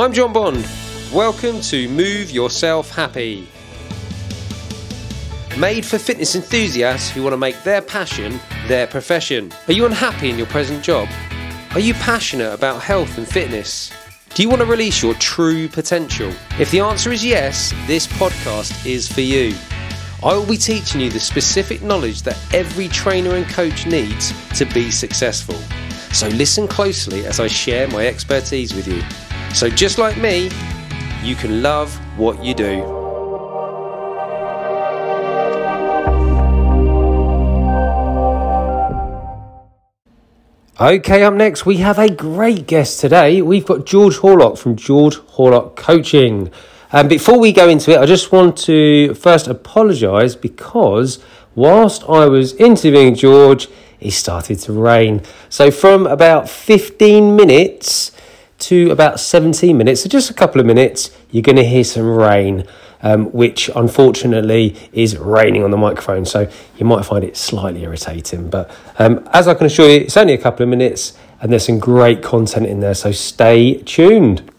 I'm Jon Bond. Welcome to Move Yourself Happy. Made for fitness enthusiasts who want to make their passion their profession. Are you unhappy in your present job? Are you passionate about health and fitness? Do you want to release your true potential? If the answer is yes, this podcast is for you. I will be teaching you the specific knowledge that every trainer and coach needs to be successful. So listen closely as I share my expertise with you. So, just like me, you can love what you do. Okay, up next, we have a great guest today. We've got George Horlock from George Horlock Coaching. And before we go into it, I just want to first apologise because whilst I was interviewing George, it started to rain. So, from about 15 minutes to about 17 minutes, so just a couple of minutes, you're going to hear some rain um, which unfortunately is raining on the microphone. So you might find it slightly irritating. But um, as I can assure you, it's only a couple of minutes and there's some great content in there. So stay tuned.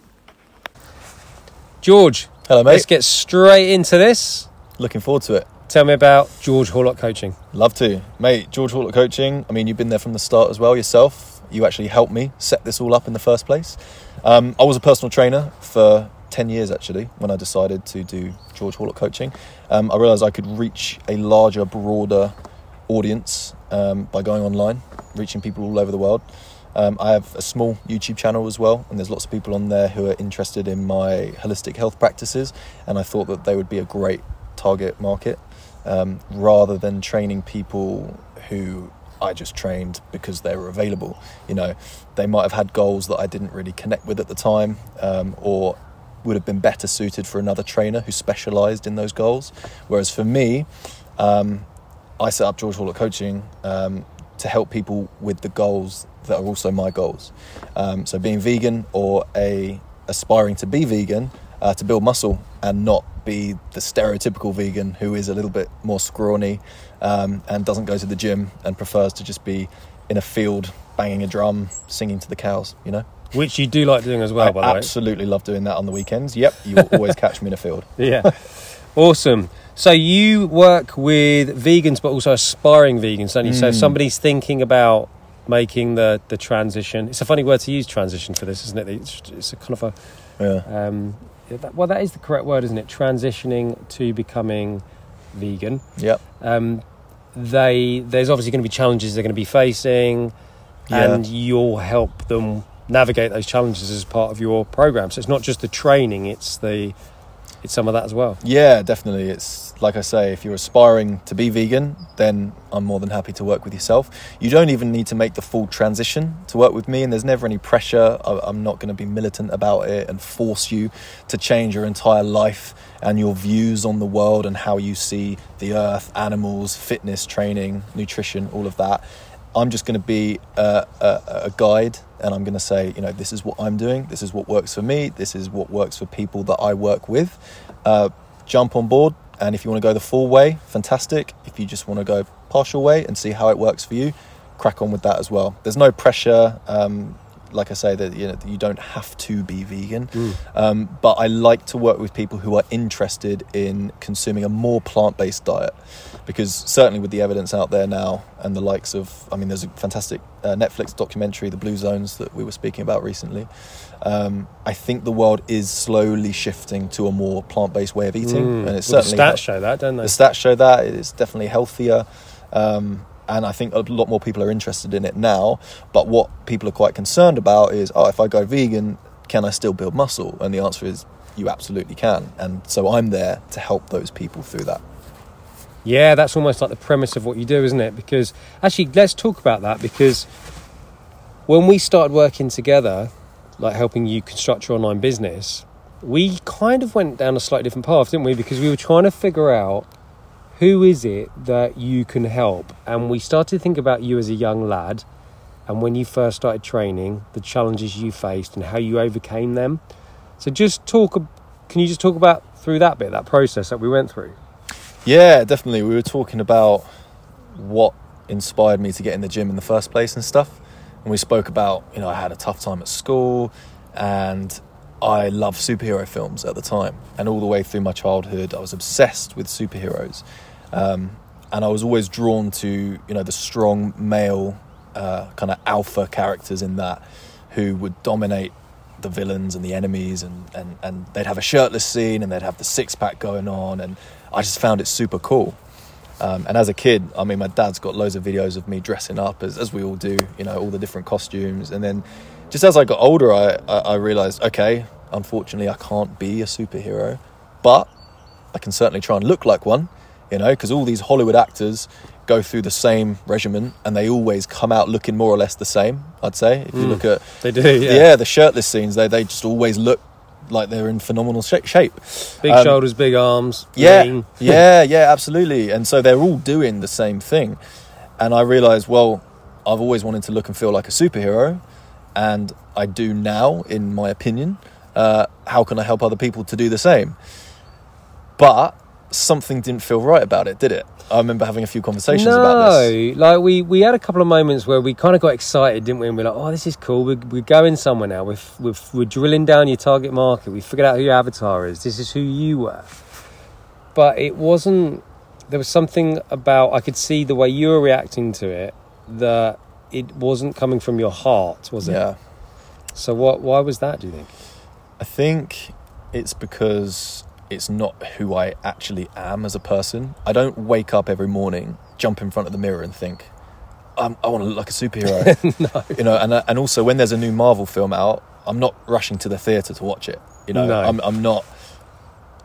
George. Hello, mate. Let's get straight into this. Looking forward to it. Tell me about George Horlock Coaching. Love to. Mate, George Horlock Coaching, I mean, you've been there from the start as well yourself. You actually helped me set this all up in the first place. Um, I was a personal trainer for 10 years actually when I decided to do George Horlock coaching. Um, I realised I could reach a larger, broader audience um, by going online, reaching people all over the world. Um, I have a small YouTube channel as well, and there's lots of people on there who are interested in my holistic health practices, and I thought that they would be a great target market um, rather than training people who I just trained because they were available. You know, they might have had goals that I didn't really connect with at the time, um, or would have been better suited for another trainer who specialised in those goals. Whereas for me, um, I set up George Horlock Coaching um, to help people with the goals that are also my goals. Um, so being vegan or a aspiring to be vegan uh, to build muscle and not be the stereotypical vegan who is a little bit more scrawny um, and doesn't go to the gym and prefers to just be in a field banging a drum, singing to the cows. You know. Which you do like doing as well, I by the way. absolutely love doing that on the weekends. Yep, you will always catch me in a field. Yeah. awesome. So you work with vegans, but also aspiring vegans, don't you? Mm. So if somebody's thinking about making the, the transition, it's a funny word to use, transition, for this, isn't it? It's, it's a kind of a... Yeah. Um, well, that is the correct word, isn't it? Transitioning to becoming vegan. Yep. Um, they there's obviously going to be challenges they're going to be facing, yeah. and you'll help them navigate those challenges as part of your program. So it's not just the training; it's the it's some of that as well. Yeah, definitely. It's like I say, if you're aspiring to be vegan, then I'm more than happy to work with yourself. You don't even need to make the full transition to work with me, and there's never any pressure. I'm not going to be militant about it and force you to change your entire life and your views on the world and how you see the earth, animals, fitness, training, nutrition, all of that. I'm just going to be a, a, a, guide and I'm going to say, you know, this is what I'm doing, this is what works for me, this is what works for people that I work with. Uh, jump on board, and if you want to go the full way, fantastic. If you just want to go partial way and see how it works for you, crack on with that as well. There's no pressure. Um, like I say, that you know you don't have to be vegan, mm. um, but I like to work with people who are interested in consuming a more plant-based diet, because certainly with the evidence out there now and the likes of, I mean, there's a fantastic uh, Netflix documentary, The Blue Zones, that we were speaking about recently. Um, I think the world is slowly shifting to a more plant-based way of eating, mm. and it's well, certainly the stats show that, don't they? The stats show that it's definitely healthier. Um, and I think a lot more people are interested in it now. But what people are quite concerned about is, oh, if I go vegan, can I still build muscle? And the answer is, you absolutely can. And so I'm there to help those people through that. Yeah, that's almost like the premise of what you do, isn't it? Because actually, let's talk about that because when we started working together, like helping you construct your online business, we kind of went down a slightly different path, didn't we? Because we were trying to figure out who is it that you can help? And we started to think about you as a young lad and when you first started training, the challenges you faced and how you overcame them. So just talk, can you just talk about through that bit, that process that we went through? Yeah, definitely. We were talking about what inspired me to get in the gym in the first place and stuff. And we spoke about, you know, I had a tough time at school and I loved superhero films at the time, and all the way through my childhood, I was obsessed with superheroes, um, and I was always drawn to you know the strong male uh, kind of alpha characters in that who would dominate the villains and the enemies, and, and, and they'd have a shirtless scene and they'd have the six pack going on, and I just found it super cool. Um, and as a kid, I mean, my dad's got loads of videos of me dressing up as, as we all do, you know, all the different costumes. And then just as I got older, I, I, I realized, okay, unfortunately, I can't be a superhero, but I can certainly try and look like one, you know, because all these Hollywood actors go through the same regimen and they always come out looking more or less the same, I'd say. If you Mm. look at, They do, yeah. yeah, the shirtless scenes, they, they just always look like they're in phenomenal sha- shape. Big Um, shoulders, big arms. Yeah, yeah, yeah, absolutely. And so they're all doing the same thing. And I realized, well, I've always wanted to look and feel like a superhero, and I do now, in my opinion. Uh, how can I help other people to do the same? But something didn't feel right about it, did it? I remember having a few conversations no, about this. No, like we we had a couple of moments where we kind of got excited, didn't we? And we're like, "Oh, this is cool. We're, we're going somewhere now. We're, we're we're drilling down your target market. We figured out who your avatar is. This is who you were." But it wasn't. There was something about I could see the way you were reacting to it that it wasn't coming from your heart, was it? Yeah. So what? Why was that? Do you think? I think it's because it's not who I actually am as a person. I don't wake up every morning, jump in front of the mirror, and think, I'm, I want to look like a superhero. no. You know, and uh, and also when there's a new Marvel film out, I'm not rushing to the theater to watch it. You know, No. I'm I'm not.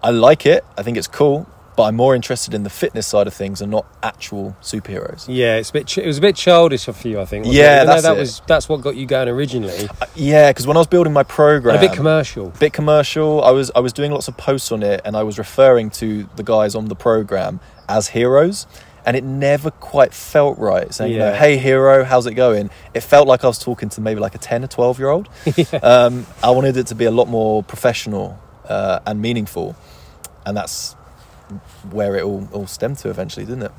I like it. I think it's cool, but I'm more interested in the fitness side of things and not actual superheroes. Yeah, it's a bit. Ch- it was a bit childish for you, I think. Yeah, it? Even though that's that it. was that's what got you going originally. Uh, yeah, because when I was building my program, And a bit commercial. bit commercial. I was I was doing lots of posts on it, and I was referring to the guys on the program as heroes, and it never quite felt right. Saying, you know, "Hey, hero, how's it going?" It felt like I was talking to maybe like a ten or twelve year old. um, I wanted it to be a lot more professional uh, and meaningful, and that's where it all, all stemmed to eventually, didn't it?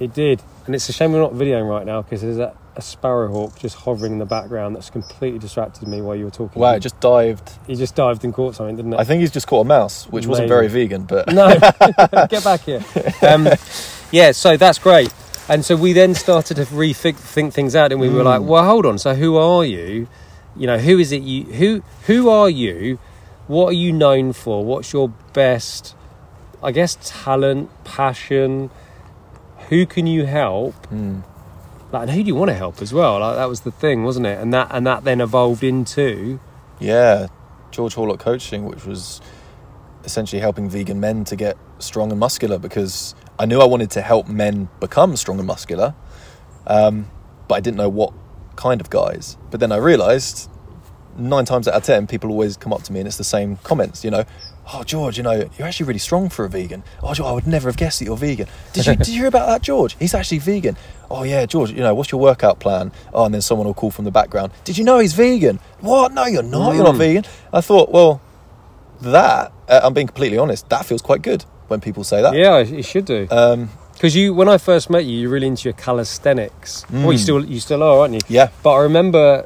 It did, and it's a shame we're not videoing right now because there's a, a sparrowhawk just hovering in the background that's completely distracted me while you were talking. Wow, it just dived. he just dived and caught something, didn't it? I think he's just caught a mouse, which wasn't very vegan, but no, get back here. Um, yeah, so that's great. And so we then started to rethink things out, and we were Mm. like, "Well, hold on. So who are you? You know, who is it? You who who are you? What are you known for? What's your best? I guess talent, passion. Who can you help? Mm. Like, and who do you want to help as well? Like that was the thing, wasn't it? And that and that then evolved into Yeah, George Horlock coaching, which was essentially helping vegan men to get strong and muscular because I knew I wanted to help men become strong and muscular, um, but I didn't know what kind of guys. But then I realised nine times out of ten, people always come up to me and it's the same comments, you know. Oh, George, you know, you're actually really strong for a vegan. Oh, George, I would never have guessed that you're vegan. Did you, did you hear about that, George? He's actually vegan. Oh, yeah, George, you know, what's your workout plan? Oh, and then someone will call from the background. Did you know he's vegan? What? No, you're not. You're not Mm. vegan. I thought, well, that, uh, I'm being completely honest, that feels quite good when people say that. yeah, you should do. Um, Because you, when I first met you, you're really into your calisthenics. Well, you Mm. still, you still are, aren't you? yeah. But I remember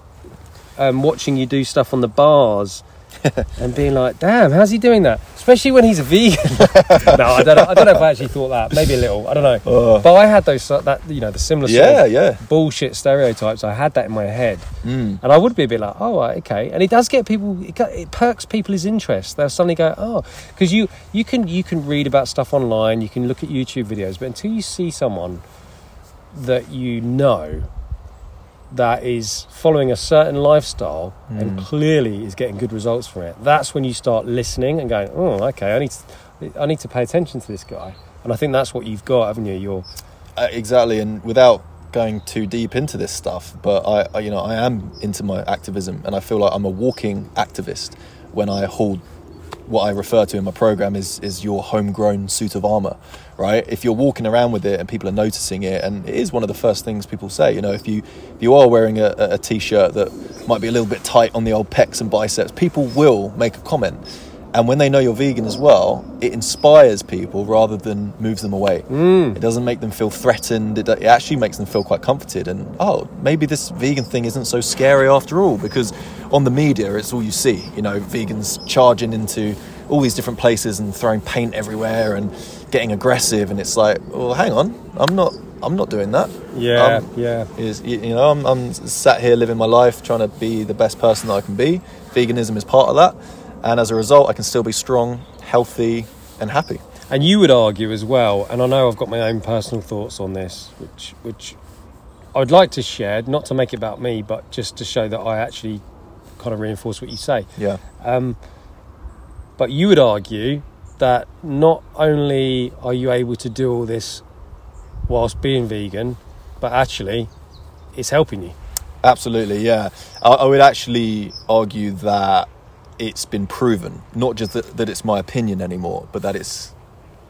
um, watching you do stuff on the bars and being like, "Damn, how's he doing that?" Especially when he's a vegan. no, I don't. Know, I don't know if I actually thought that. Maybe a little. I don't know. Uh, But I had those uh, that you know the similar sort yeah, of yeah. bullshit stereotypes. I had that in my head, Mm. and I would be a bit like, "Oh, okay." And it does get people. It, it perks people's interest. They'll suddenly go, "Oh," because you you can you can read about stuff online. You can look at YouTube videos, but until you see someone that you know that is following a certain lifestyle and Mm. clearly is getting good results from it. That's when you start listening and going, "Oh, okay, I need to, I need to pay attention to this guy." And I think that's what you've got, haven't you? You're Uh, exactly, and without going too deep into this stuff, but I, I, you know, I am into my activism, and I feel like I'm a walking activist when I hold what I refer to in my program is is your homegrown suit of armor, right? If you're walking around with it and people are noticing it, and it is one of the first things people say, you know, if you if you are wearing a, a t-shirt that might be a little bit tight on the old pecs and biceps, people will make a comment. And when they know you're vegan as well, it inspires people rather than moves them away. Mm. It doesn't make them feel threatened. It, it actually makes them feel quite comforted. And oh, maybe this vegan thing isn't so scary after all. Because on the media, it's all you see. You know, vegans charging into all these different places and throwing paint everywhere and getting aggressive. And it's like, well, hang on, I'm not. I'm not doing that. Yeah, Um, yeah. is you know I'm, I'm sat here living my life trying to be the best person that I can be. Veganism is part of that, and as a result, I can still be strong, healthy, and happy. And you would argue as well, and I know I've got my own personal thoughts on this, which which I'd like to share, not to make it about me, but just to show that I actually kind of reinforce what you say. Yeah, Um, but you would argue that not only are you able to do all this whilst being vegan, but actually it's helping you. absolutely. Yeah, I, I would actually argue that it's been proven, not just that, that it's my opinion anymore, but that it's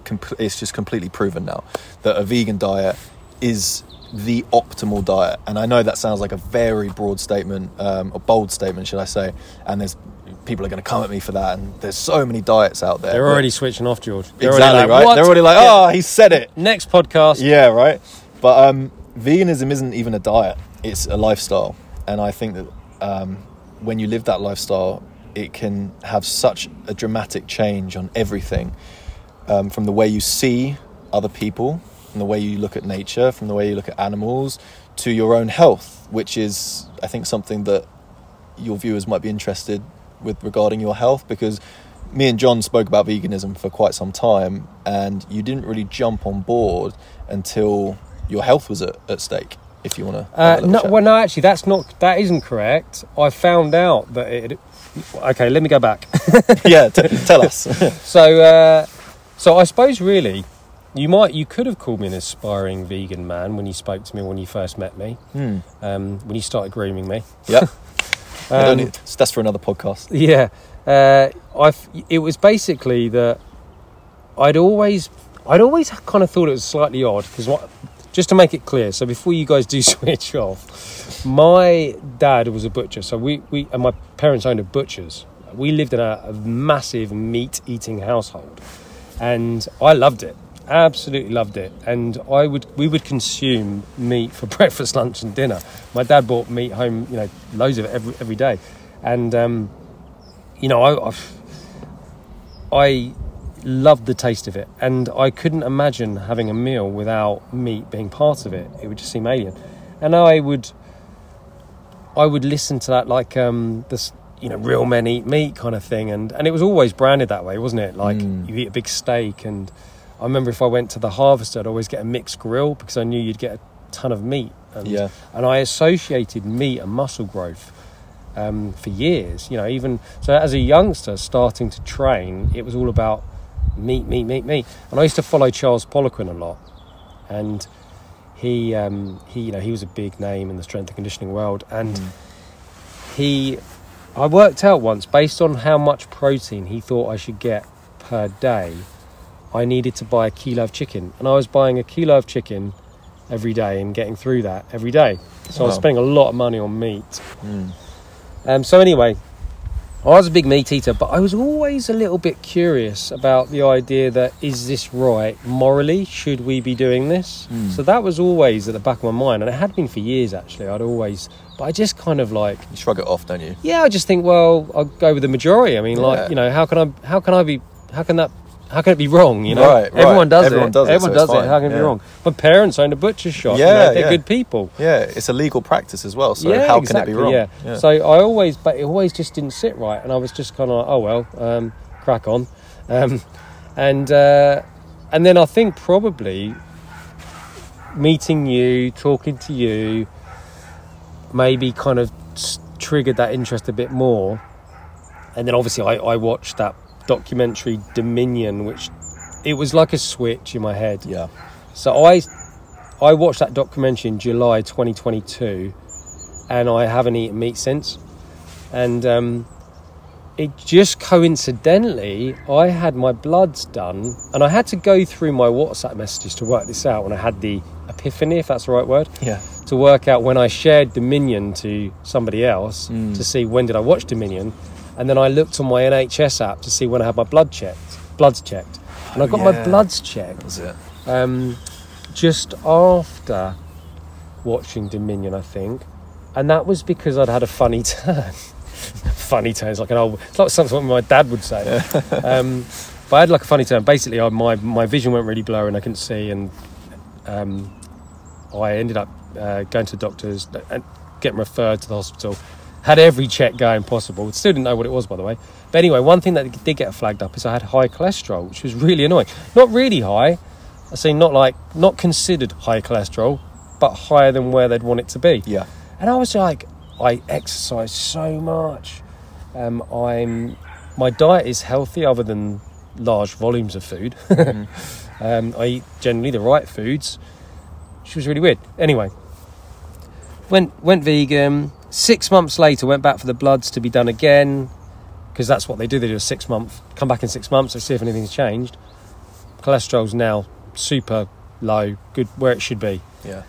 com- it's just completely proven now that a vegan diet is the optimal diet. And I know that sounds like a very broad statement, um, a bold statement, should I say? And there's people are going to come at me for that. And there's so many diets out there. They're already switching off, George. They're exactly already like, right. "What?" They're already like, Yeah. oh, he said it. Next podcast. Yeah, right. But um, veganism isn't even a diet; it's a lifestyle, and I think that um, when you live that lifestyle, it can have such a dramatic change on everything, um, from the way you see other people, from the way you look at nature, from the way you look at animals, to your own health, which is, I think, something that your viewers might be interested with regarding your health because me and Jon spoke about veganism for quite some time, and you didn't really jump on board until your health was at, at stake. If you want to, Uh, no, well, no, actually, that's not. That isn't correct. I found out that it. Okay, let me go back. yeah, t- tell us. So, uh, so I suppose really, you might, you could have called me an aspiring vegan man when you spoke to me when you first met me, hmm. um, when you started grooming me. Yeah, Um, need, that's for another podcast. Yeah, uh, I. It was basically that I'd always, I'd always kind of thought it was slightly odd because what. Just to make it clear, so before you guys do switch off, my dad was a butcher. So we, we and my parents owned a butcher's. We lived in a, a massive meat-eating household, and I loved it. Absolutely loved it. And I would, we would consume meat for breakfast, lunch, and dinner. My dad brought meat home, you know, loads of it every every day, and um, you know, I, I've, I loved the taste of it, and I couldn't imagine having a meal without meat being part of it. It would just seem alien, and I would, I would listen to that like um, this, you know, real men eat meat kind of thing, and and it was always branded that way, wasn't it? Like Mm. you eat a big steak, and I remember if I went to the harvester, I'd always get a mixed grill because I knew you'd get a ton of meat, and Yeah, and I associated meat and muscle growth um, for years. You know, even so, as a youngster starting to train, it was all about meat, meat, meat, meat. And I used to follow Charles Poliquin a lot, and he, um, he, you know, he was a big name in the strength and conditioning world, and Mm. he, I worked out once based on how much protein he thought I should get per day. I needed to buy a kilo of chicken, and I was buying a kilo of chicken every day and getting through that every day. So I was spending a lot of money on meat. Mm. Um, so anyway, I was a big meat eater, but I was always a little bit curious about the idea that is this right morally? Should we be doing this? Mm. So that was always at the back of my mind, and it had been for years actually. I'd always, but I just kind of like, you shrug it off, don't you? yeah, I just think, well, I'll go with the majority. I mean, Yeah. like, you know, how can I, how can I be, how can that, how can it be wrong? You know, Right, right. everyone does Everyone it. does it, Everyone so it's does it. fine. How can it be wrong? My parents owned a butcher shop. you Yeah, know, they're yeah. good people. Yeah, it's a legal practice as well. So yeah, how exactly, can it be wrong? Yeah. So I always, but it always just didn't sit right, and I was just kind of like, oh well, um, crack on, um, and uh, and then I think probably meeting you, talking to you, maybe kind of triggered that interest a bit more, and then obviously I, I watched that documentary Dominion, which it was like a switch in my head. yeah, So I I watched that documentary in July 2022, and I haven't eaten meat since. And um, it just coincidentally, I had my bloods done, and I had to go through my WhatsApp messages to work this out when I had the epiphany, if that's the right word, yeah, to work out when I shared Dominion to somebody else Mm. to see when did I watch Dominion. And then I looked on my NHS app to see when I had my blood checked, bloods checked, and I got my yeah. bloods checked Was it? um, just after watching Dominion, I think, and that was because I'd had a funny turn. funny turn is like an old, it's like something my dad would say. um, but I had like a funny turn. Basically, I, my my vision went really blurry and I couldn't see, and um, I ended up uh, going to the doctors and getting referred to the hospital. Had every check going possible. Still didn't know what it was, by the way. But anyway, one thing that did get flagged up is I had high cholesterol, which was really annoying. Not really high. I say not like not considered high cholesterol, but higher than where they'd want it to be. Yeah. And I was like, I exercise so much. Um, I'm my diet is healthy, other than large volumes of food. um, I eat generally the right foods, She was really weird. Anyway, went went vegan. Six months later, went back for the bloods to be done again because that's what they do. They do a six month, come back in six months, they see if anything's changed. Cholesterol's now super low, good where it should be. Yeah.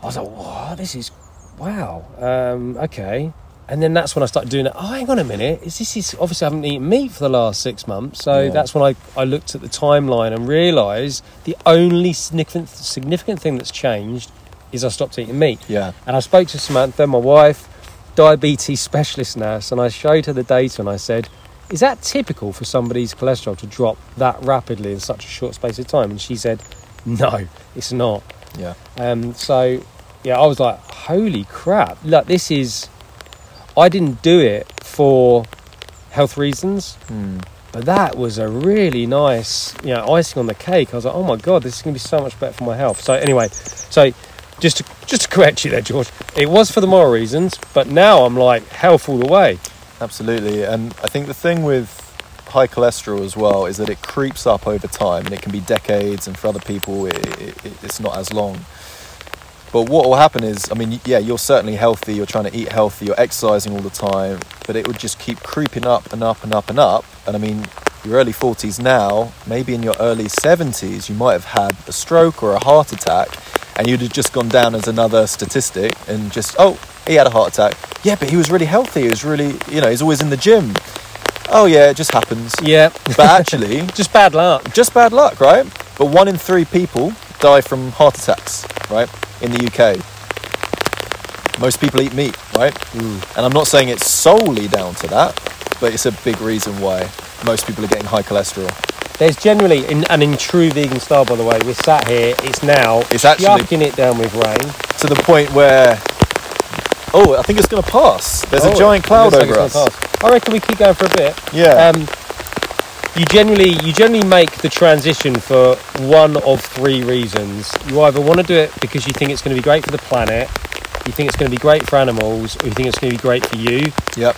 I was like, wow, this is wow. Um, okay. And then that's when I started doing it. Oh, hang on a minute. Is this is obviously I haven't eaten meat for the last six months. So Yeah. that's when I, I looked at the timeline and realised the only significant significant thing that's changed is I stopped eating meat. Yeah. And I spoke to Samantha, my wife, diabetes specialist nurse, and I showed her the data and I said, Is that typical for somebody's cholesterol to drop that rapidly in such a short space of time? And she said, No, it's not. Yeah. Um, so, yeah, I was like, holy crap. Look, this is. I didn't do it for health reasons, Hmm. but that was a really nice, you know, icing on the cake. I was like, oh my God, this is going to be so much better for my health. So, anyway, so just to, just to correct you there, George, it was for the moral reasons, but now I'm like health all the way. Absolutely. And I think the thing with high cholesterol as well is that it creeps up over time and it can be decades, and for other people, it, it, it- it's not as long. But what will happen is, I mean, yeah, you're certainly healthy, you're trying to eat healthy, you're exercising all the time, but it would just keep creeping up and up and up and up. And I mean, your early 40s now, maybe in your early 70s, you might have had a stroke or a heart attack, and you'd have just gone down as another statistic and just, oh, he had a heart attack. Yeah, but he was really healthy, he was really, you know, he's always in the gym. Oh, yeah, it just happens. Yeah, But actually, just bad luck. just bad luck, right? But one in three people die from heart attacks, right? In the UK. Most people eat meat, right? Mm. And I'm not saying it's solely down to that, but it's a big reason why most people are getting high cholesterol. There's generally, in, and in true vegan style, by the way, we're sat here, it's now It's actually- it down with rain. To the point where, oh, I think it's going to pass. There's Oh, a giant cloud looks like over us. I reckon we keep going for a bit. Yeah. Um, you generally you generally make the transition for one of three reasons. You either want to do it because you think it's going to be great for the planet, you think it's going to be great for animals, or you think it's going to be great for you. yep.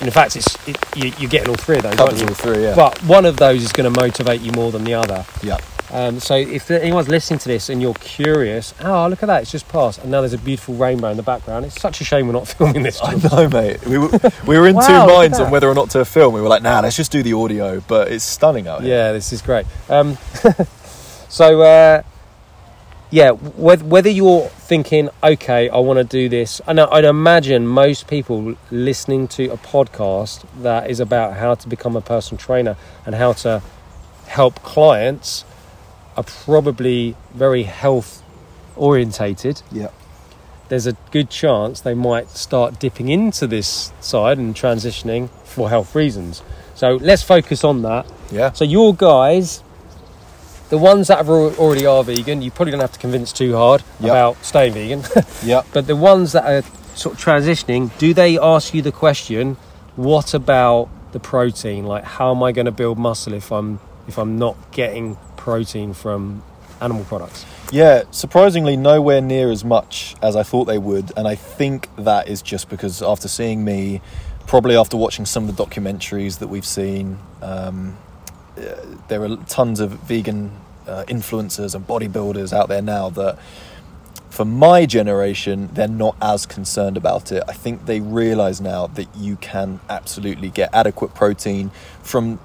And in fact, it's it, you, you're getting all three of those. Covers aren't you? all three, yeah. But one of those is going to motivate you more than the other. yeah. Um, so if anyone's listening to this and you're curious, oh look at that, it's just passed, and now there's a beautiful rainbow in the background. It's such a shame we're not filming this. I know, mate. We were, we were in Wow, two minds on whether or not to film. We were like, nah, let's just do the audio. But it's stunning out here. Yeah, this is great. Um, so, uh, yeah, whether, whether you're thinking, okay, I want to do this, and I'd imagine most people listening to a podcast that is about how to become a personal trainer and how to help clients are probably very health orientated. Yeah. There's a good chance they might start dipping into this side and transitioning for health reasons. So let's focus on that. Yeah. So your guys, the ones that have already are vegan, you probably don't have to convince too hard Yep. about staying vegan. Yeah. but the ones that are sort of transitioning, do they ask you the question, what about the protein? Like how am I going to build muscle if I'm if I'm not getting protein from animal products? Yeah, surprisingly, nowhere near as much as I thought they would. And I think that is just because after seeing me, probably after watching some of the documentaries that we've seen, um, uh, there are tons of vegan uh, influencers and bodybuilders out there now that, for my generation, they're not as concerned about it. I think they realize now that you can absolutely get adequate protein from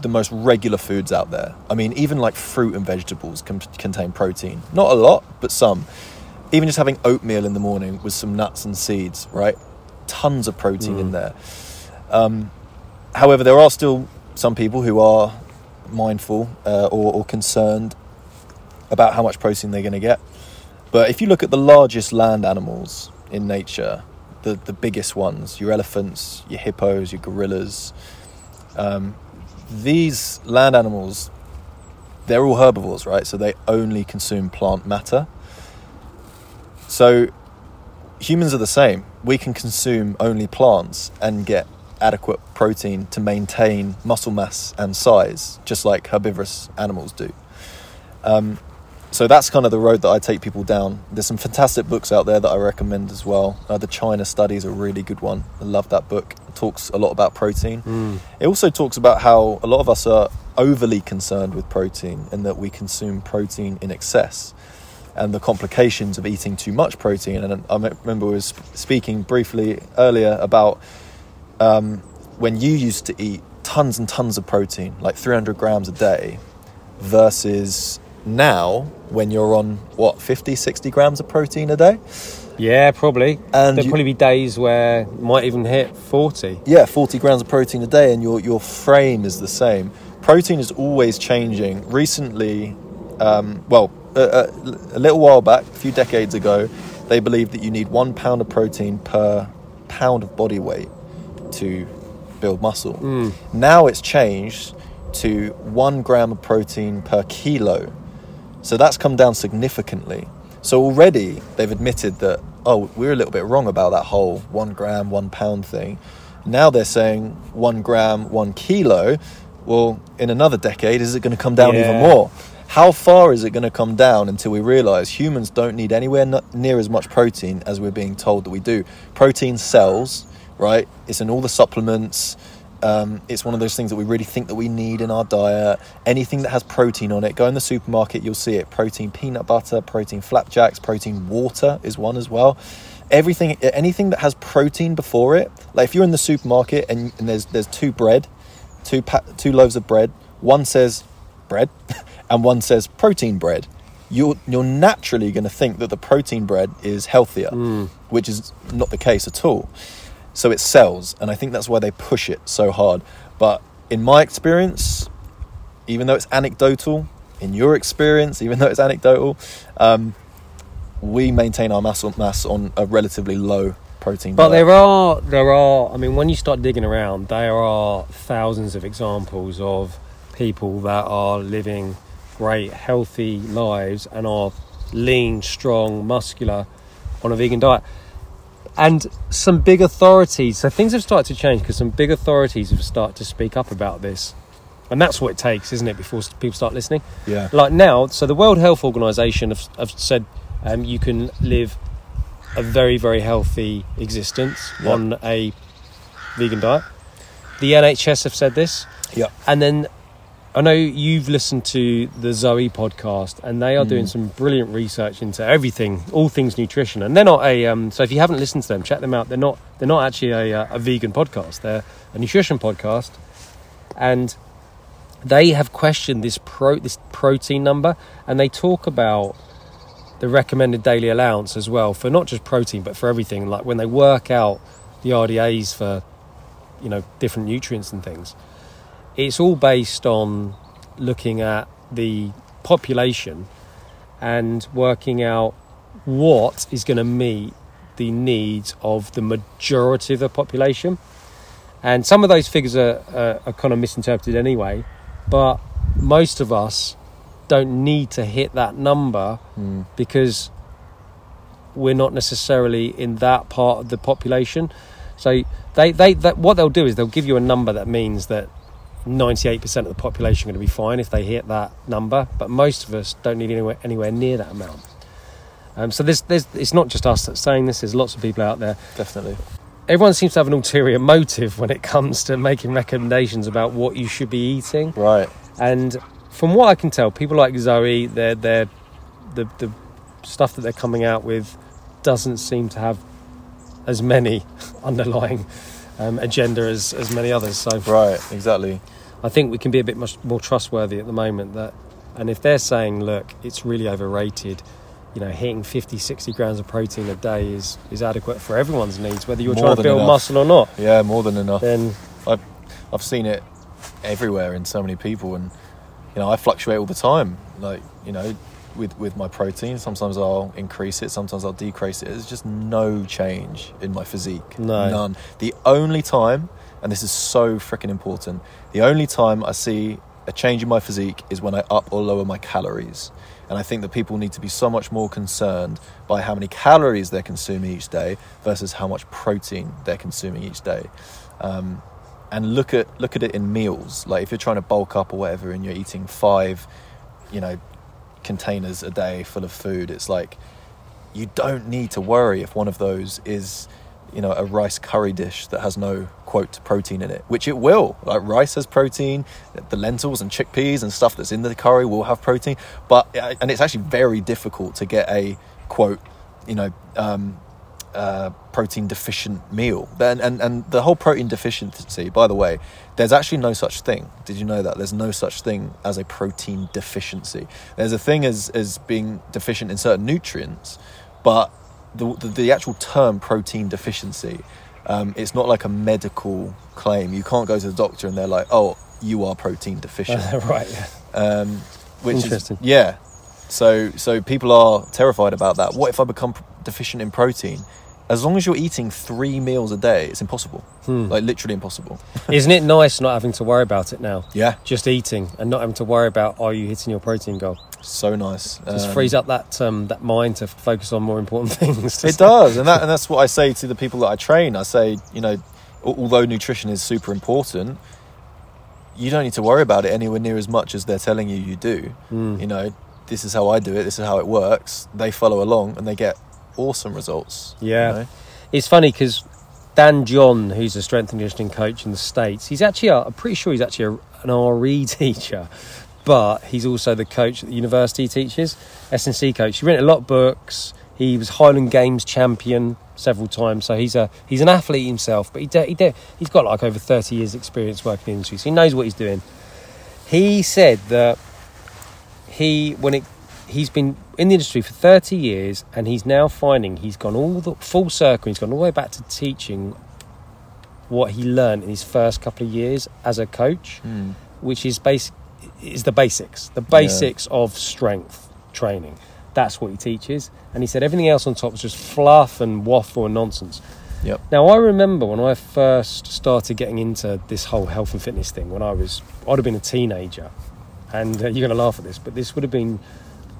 the most regular foods out there. I mean, even like fruit and vegetables can contain protein. Not a lot, but some. Even just having oatmeal in the morning with some nuts and seeds, right? Tons of protein in there. Um, however, there are still some people who are mindful uh, or, or concerned about how much protein they're going to get. But if you look at the largest land animals in nature, the, the biggest ones, your elephants, your hippos, your gorillas, um, these land animals, they're all herbivores, right? So they only consume plant matter. So humans are the same. We can consume only plants and get adequate protein to maintain muscle mass and size, just like herbivorous animals do. Um, so that's kind of the road that I take people down. There's some fantastic books out there that I recommend as well. Uh, the China Study is a really good one. I love that book. It talks a lot about protein. Mm. It also talks about how a lot of us are overly concerned with protein and that we consume protein in excess and the complications of eating too much protein. And I remember I was speaking briefly earlier about um, when you used to eat tons and tons of protein, like 300 grams a day, versus now when you're on what 50 60 grams of protein a day Yeah, probably. And There'll you- probably be days where might even hit 40. yeah 40 grams of protein a day and your your frame is the same protein is always changing recently um, well a, a, a little while back a few decades ago they believed that you need one pound of protein per pound of body weight to build muscle Mm. now it's changed to one gram of protein per kilo so that's come down significantly. So already they've admitted that, oh, we're a little bit wrong about that whole one gram, one pound thing. Now they're saying one gram, one kilo. Well, in another decade, is it going to come down even more? How far is it going to come down until we realize humans don't need anywhere near as much protein as we're being told that we do? Protein sells, right? It's in all the supplements. Um, it's one of those things that we really think that we need in our diet. Anything that has protein on it, go in the supermarket, you'll see it. Protein peanut butter, protein flapjacks, protein water is one as well. Everything, anything that has protein before it, like if you're in the supermarket and, and there's there's two bread, two pa- two loaves of bread. One says bread, and one says protein bread. You're you're naturally going to think that the protein bread is healthier, which is not the case at all. So it sells, and I think that's why they push it so hard. But in my experience, even though it's anecdotal, in your experience, even though it's anecdotal, um, we maintain our muscle mass on a relatively low protein. But diet. there are, there are, I mean, when you start digging around, there are thousands of examples of people that are living great, healthy lives and are lean, strong, muscular on a vegan diet. And some big authorities, so things have started to change because some big authorities have started to speak up about this. And that's what it takes, isn't it, before people start listening? yeah, like now, so the World Health Organization have, have said um, you can live a very, very healthy existence Yep. on a vegan diet. The NHS have said this. yeah, And then I know you've listened to the Zoe podcast, and they are doing Mm. some brilliant research into everything, all things nutrition. And they're not a um, so if you haven't listened to them, check them out. They're not they're not actually a, uh, a vegan podcast. They're a nutrition podcast, and they have questioned this pro this protein number, and they talk about the recommended daily allowance as well for not just protein but for everything. Like when they work out the RDAs for you know different nutrients and things it's all based on looking at the population and working out what is going to meet the needs of the majority of the population. And some of those figures are, are, are kind of misinterpreted anyway, but most of us don't need to hit that number Mm. because we're not necessarily in that part of the population. So they, they that, what they'll do is they'll give you a number that means that 98% of the population are going to be fine if they hit that number, but most of us don't need anywhere, anywhere near that amount. Um, so there's, there's, it's not just us that's saying this, there's lots of people out there. definitely. Everyone seems to have an ulterior motive when it comes to making recommendations about what you should be eating. Right. And from what I can tell, people like Zoe, they're, they're, the, the stuff that they're coming out with doesn't seem to have as many underlying um, agenda as, as many others. So Right. Exactly. I think we can be a bit much more trustworthy at the moment. That, and if they're saying, look, it's really overrated, you know, hitting 50, 60 grams of protein a day is, is adequate for everyone's needs, whether you're More trying to build enough. muscle or not, Yeah. More than enough. then I've, I've seen it everywhere in so many people, and you know I fluctuate all the time. Like you know, with with my protein, sometimes I'll increase it, sometimes I'll decrease it. There's just no change in my physique. No. None. The only time, and this is so freaking important, the only time I see a change in my physique is when I up or lower my calories. And I think that people need to be so much more concerned by how many calories they're consuming each day versus how much protein they're consuming each day. Um, and look at look at it in meals. Like if you're trying to bulk up or whatever, and you're eating five, you know, containers a day full of food, it's like you don't need to worry if one of those is you know a rice curry dish that has no quote protein in it which it will. Like rice has protein the lentils and chickpeas and stuff that's in the curry will have protein but uh, and it's actually very difficult to get a quote you know um, uh, protein deficient meal then and, and the whole protein deficiency by the way there's actually no such thing did you know that there's no such thing as a protein deficiency there's a thing as as being deficient in certain nutrients but the, the, the actual term protein deficiency, um, it's not like a medical claim. You can't go to the doctor and they're like, oh, you are protein deficient. right. Yeah. Um, which Interesting. is yeah. So so people are terrified about that. What if I become deficient in protein? As long as you're eating three meals a day, it's impossible. Hmm. Like literally impossible. Isn't it nice not having to worry about it now? Yeah, Just eating and not having to worry about are you hitting your protein goal? so nice. Just Um, frees up that um, that mind to focus on more important things. It does, and that and that's what I say to the people that I train. I say, you know, although nutrition is super important, you don't need to worry about it anywhere near as much as they're telling you you do. Mm. You know, this is how I do it. This is how it works. They follow along, and they get awesome results. you Yeah. know? It's funny because Dan John, who's a strength and conditioning coach in the States, he's actually, a, I'm pretty sure he's actually a, an RE teacher, but he's also the coach at the university he teaches, S&C coach. He written a lot of books. He was Highland Games champion several times, so he's a he's an athlete himself. But he, de- he de- he's got like over 30 years experience working in the industry, so he knows what he's doing. He said that he when it he's been in the industry for 30 years and he's now finding he's gone all the full circle. He's gone all the way back to teaching what he learned in his first couple of years as a coach Mm. which is basic is the basics the basics of strength training. That's what he teaches. And he said everything else on top is just fluff and waffle and nonsense. Yep. now I remember when I first started getting into this whole health and fitness thing when I was I'd have been a teenager and uh, you're going to laugh at this but this would have been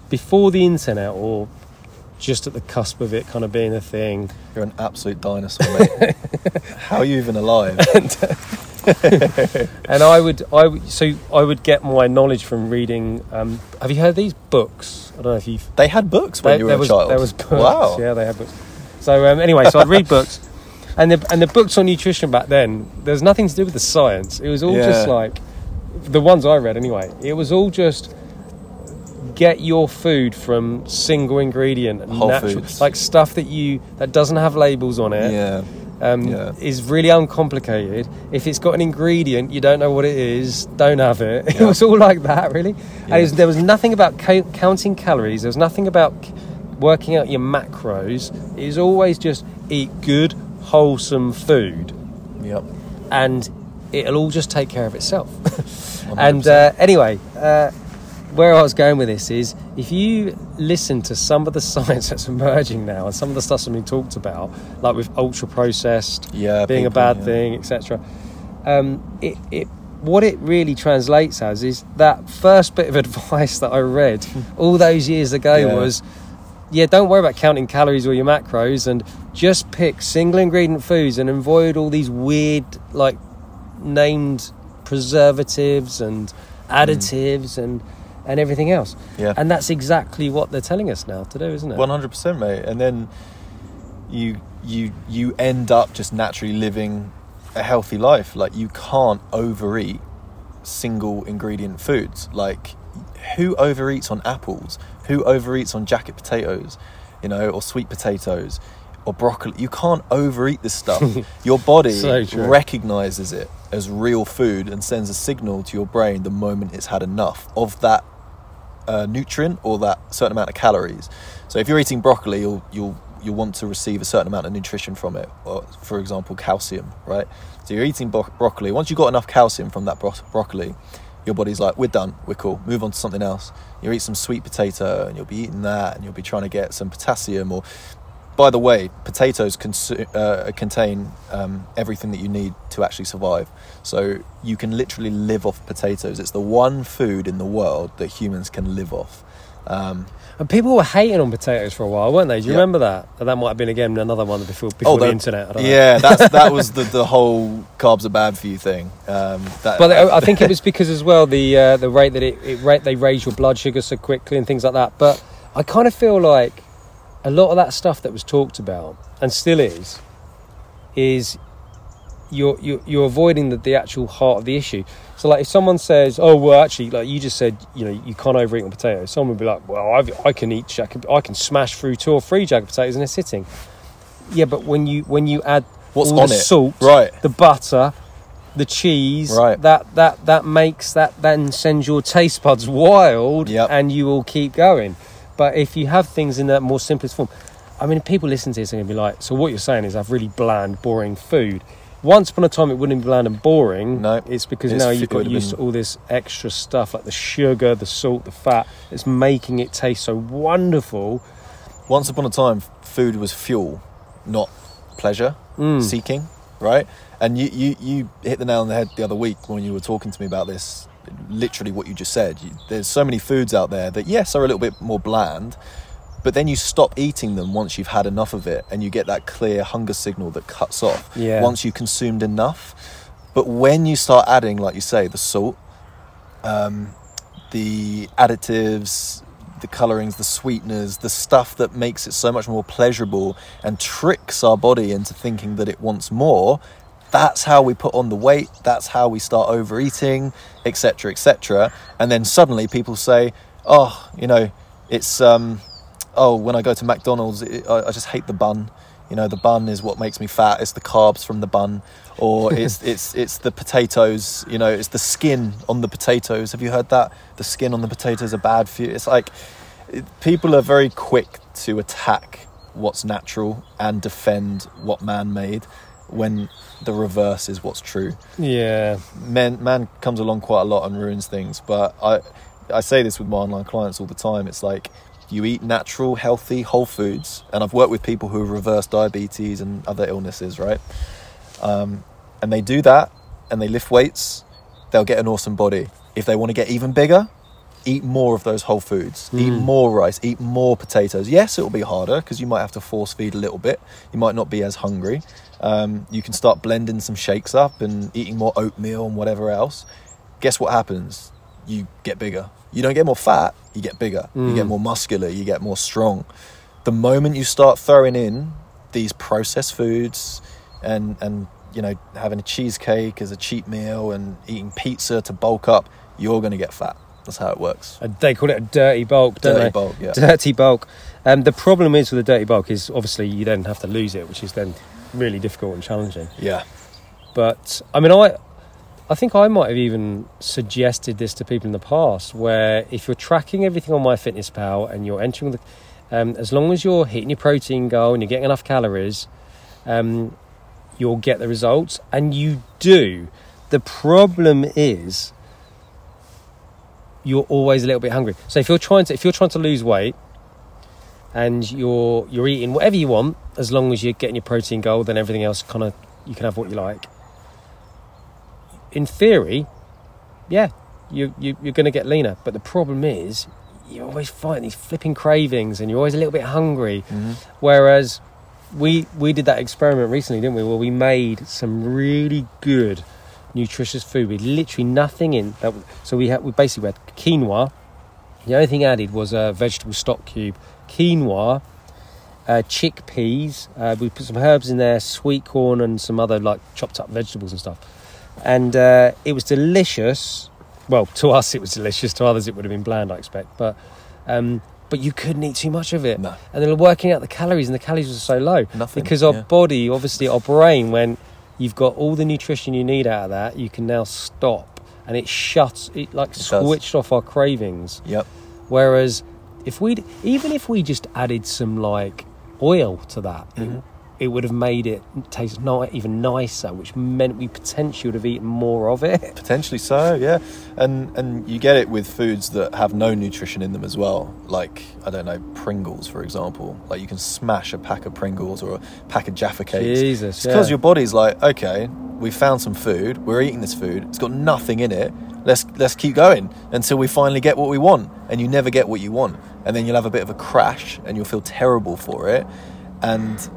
before the internet or just at the cusp of it kind of being a thing You're an absolute dinosaur, mate. how are you even alive? and I would I would so I would get my knowledge from reading um, have you heard these books I don't know if you've They had books when there, you were there a was, child. There was books. Wow. Yeah, they had books. So um, anyway, so I'd read books, and the and the books on nutrition back then, there's nothing to do with the science. It was all just like the ones I read anyway. It was all just get your food from single ingredient, and Whole natural, foods. like stuff that you that doesn't have labels on it. Yeah. Um, Yeah. is really uncomplicated. If it's got an ingredient you don't know what it is, don't have it. It was all like that, really. And Yeah. it was, there was nothing about co- counting calories. There was nothing about c- working out your macros. It was always just eat good, wholesome food, Yep. and it'll all just take care of itself. and uh, anyway, uh, where I was going with this is if you listen to some of the science that's emerging now and some of the stuff that's been talked about, like with ultra processed Yeah. being a bad yeah. thing, etc. Um, it, it, what it really translates as is that first bit of advice that I read all those years ago Yeah. was, yeah, don't worry about counting calories or your macros, and just pick single ingredient foods and avoid all these weird, like named preservatives and additives and and everything else. Yeah. And that's exactly what they're telling us now to do, isn't it? One hundred percent, mate. And then you you you end up just naturally living a healthy life. Like you can't overeat single ingredient foods. Like who overeats on apples? Who overeats on jacket potatoes? You know, or sweet potatoes, or broccoli. You can't overeat this stuff. Your body So recognizes it as real food and sends a signal to your brain the moment it's had enough of that uh, nutrient or that certain amount of calories. So if you're eating broccoli, you'll you'll you'll want to receive a certain amount of nutrition from it, or for example, calcium, right? So you're eating bro- broccoli. Once you've got enough calcium from that bro- broccoli, your body's like, we're done, we're cool, move on to something else. You eat some sweet potato, and you'll be eating that, and you'll be trying to get some potassium. Or, by the way, potatoes consu- uh, contain um, everything that you need to actually survive. So you can literally live off potatoes. It's the one food in the world that humans can live off. Um, And people were hating on potatoes for a while, weren't they? Do you Yeah. remember that? That might have been again another one before before the the- internet. I don't know. yeah, that's that was the, the whole carbs are bad for you thing. Um, that, But I I think it was because as well the uh, the rate that it, it rate they raise your blood sugar so quickly and things like that. But I kind of feel like a lot of that stuff that was talked about and still is is you're you're, you're avoiding the, the actual heart of the issue. So like if someone says, "Oh well, actually, like you just said, you know, you can't overeat on potatoes," someone would be like, "Well, I've, I can eat jack, I can smash through two or three jacket potatoes in a sitting." Yeah, but when you when you add What's all on the it? salt, Right. the butter, the cheese, Right. that that that makes that then sends your taste buds wild, Yep. and you will keep going. But if you have things in that more simplest form, I mean, people listen to this and be like, "So what you're saying is I've really bland, boring food." Once upon a time, it wouldn't be bland and boring. No, it's because it's now you've got used to all this extra stuff like the sugar, the salt, the fat. It's making it taste so wonderful. Once upon a time, food was fuel, not pleasure Mm. seeking, right? And you, you, you hit the nail on the head the other week when you were talking to me about this. Literally, what you just said. You, there's so many foods out there that, yes, are a little bit more bland, but then you stop eating them once you've had enough of it, and you get that clear hunger signal that cuts off Yeah. once you've consumed enough. But when you start adding, like you say, the salt, um, the additives, the colorings, the sweeteners, the stuff that makes it so much more pleasurable and tricks our body into thinking that it wants more. That's how we put on the weight. That's how we start overeating, etc., etc. And then suddenly people say, "Oh, you know, it's um, oh, when I go to McDonald's, it, I, I just hate the bun. You know, the bun is what makes me fat. It's the carbs from the bun, or it's it's it's the potatoes. You know, it's the skin on the potatoes. Have you heard that? The skin on the potatoes are bad for you. It's like it, people are very quick to attack what's natural and defend what man made, when the reverse is what's true. Yeah, man man comes along quite a lot and ruins things but i i say this with my online clients all the time. It's like you eat natural healthy whole foods and i've worked with people who have reversed diabetes and other illnesses right? Um, and they do that and they lift weights they'll get an awesome body. If they want to get even bigger eat more of those whole foods. Eat Mm. more rice eat more potatoes. Yes it'll be harder because you might have to force feed a little bit. You might not be as hungry um, you can start blending some shakes up and eating more oatmeal and whatever else. Guess what happens? You get bigger. You don't get more fat you get bigger. You get Mm. more muscular you get more strong. The moment you start throwing in these processed foods and and you know having a cheesecake as a cheat meal and eating pizza to bulk up you're going to get fat. That's how it works. Uh, they call it a dirty bulk, don't dirty they? bulk yeah. Dirty bulk. Um, the problem is with the dirty bulk is obviously you then have to lose it, which is then really difficult and challenging. yeah But I mean, I I think I might have even suggested this to people in the past, where if you're tracking everything on MyFitnessPal and you're entering the, um, as long as you're hitting your protein goal and you're getting enough calories, um, you'll get the results, and you do. The problem is you're always a little bit hungry. So if you're trying to if you're trying to lose weight and you're you're eating whatever you want, as long as you're getting your protein goal, then everything else kind of you can have what you like. In theory, yeah, you, you you're going to get leaner, but the problem is you always find these flipping cravings, and you're always a little bit hungry. Mhm. Whereas we we did that experiment recently, didn't we? Where we made some really good nutritious food with literally nothing in. That, so we had we basically had quinoa. The only thing added was a vegetable stock cube, quinoa, uh, chickpeas. Uh, we put some herbs in there, sweet corn, and some other like chopped up vegetables and stuff. And uh, it was delicious. Well, to us it was delicious. To others it would have been bland, I expect. But um, but you couldn't eat too much of it. No. And were working out the calories, and the calories were so low Nothing, because our yeah. body, obviously our brain, when you've got all the nutrition you need out of that, you can now stop, and it shuts. It like does. switched off our cravings. Yep. Whereas if we'd even if we just added some like oil to that, Mhm. it, it would have made it taste ni- even nicer, which meant we potentially would have eaten more of it. Potentially so, yeah. And and you get it with foods that have no nutrition in them as well. Like I don't know, Pringles, for example. Like you can smash a pack of Pringles or a pack of Jaffa cakes. Jesus, It's because yeah. your body's like, okay, we found some food. We're eating this food. It's got nothing in it. Let's let's keep going until we finally get what we want. And you never get what you want, and then you'll have a bit of a crash, and you'll feel terrible for it, and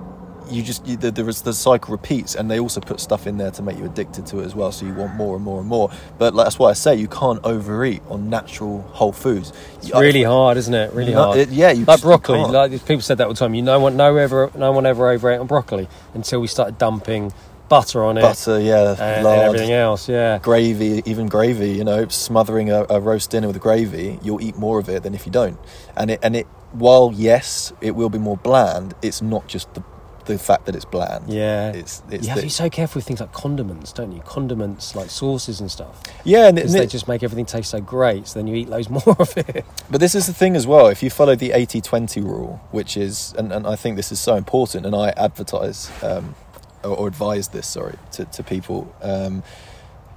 you just you, the, the, the cycle repeats and they also put stuff in there to make you addicted to it as well so you want more and more and more but like, that's why i say you can't overeat on natural whole foods It's really hard, isn't it? Really No, hard. it- yeah, you like just- broccoli. can't. Like people said that all the time. You know, one, no ever, no one ever overate on broccoli until we started dumping butter on it butter yeah and, and lard everything else. Yeah. gravy even gravy you know smothering a, a roast dinner with gravy you'll eat more of it than if you don't and it and it while yes it will be more bland it's not just the the fact that it's bland Yeah. it's it's you have to be so careful with things like condiments, don't you? Condiments like sauces and stuff. yeah and, and they it- just make everything taste so great, so then you eat loads more of it. But this is the thing as well. If you follow the 80 20 rule, which is, and, and I think this is so important, and I advertise um, or, or advise this, sorry, to, to people, um,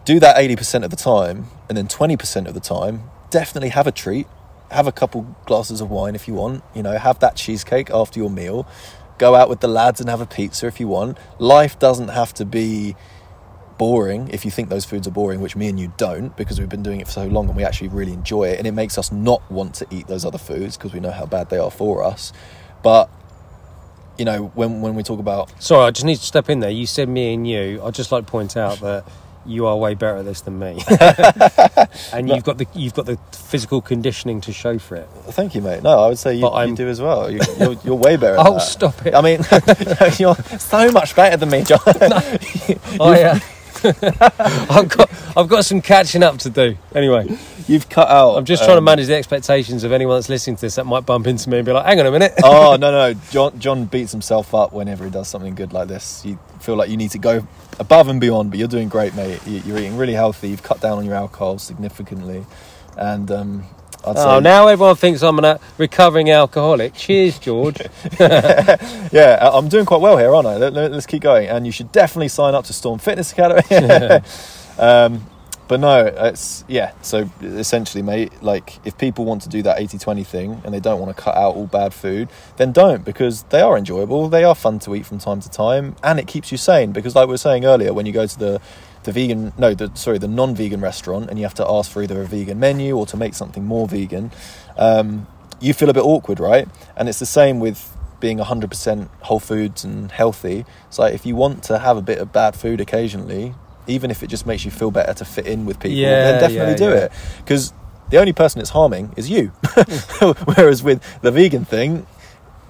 do that 80% of the time, and then 20% of the time, definitely have a treat. Have a couple glasses of wine if you want, you know, have that cheesecake after your meal. Go out with the lads and have a pizza if you want. Life doesn't have to be boring if you think those foods are boring, which me and you don't, because we've been doing it for so long and we actually really enjoy it, and it makes us not want to eat those other foods because we know how bad they are for us. But you know, when when we talk about Sorry, I just need to step in there. You said me and you. I'd just like to point out that you are way better at this than me, and you've got the you've got the physical conditioning to show for it. thank you, mate. No, I would say you, you do as well. You, you're, you're way better. Oh, stop it! I mean, you're so much better than me, Jon. I, uh, I've got I've got some catching up to do. Anyway, You've cut out. I'm just trying to um, manage the expectations of anyone that's listening to this that might bump into me and be like, "Hang on a minute." oh no no Jon Jon beats himself up whenever he does something good like this. You feel like you need to go above and beyond, but you're doing great, mate. You- You're eating really healthy. You've cut down on your alcohol significantly, and um, I'd Oh, say now everyone thinks I'm a recovering alcoholic. Cheers, George. yeah, I- I'm doing quite well here, aren't I? Let, us keep going, and you should definitely sign up to Storm Fitness Academy. um, but no, it's yeah. So essentially, mate, like if people want to do that 80-20 thing and they don't want to cut out all bad food, then don't because they are enjoyable. They are fun to eat from time to time, and it keeps you sane. Because like we were saying earlier, when you go to the the vegan no, the sorry, the non-vegan restaurant, and you have to ask for either a vegan menu or to make something more vegan, um, you feel a bit awkward, right? And it's the same with being 100% whole foods and healthy. It's like if you want to have a bit of bad food occasionally, even if it just makes you feel better to fit in with people, Yeah, then definitely yeah, do yeah. it. Because the only person it's harming is you. Whereas with the vegan thing,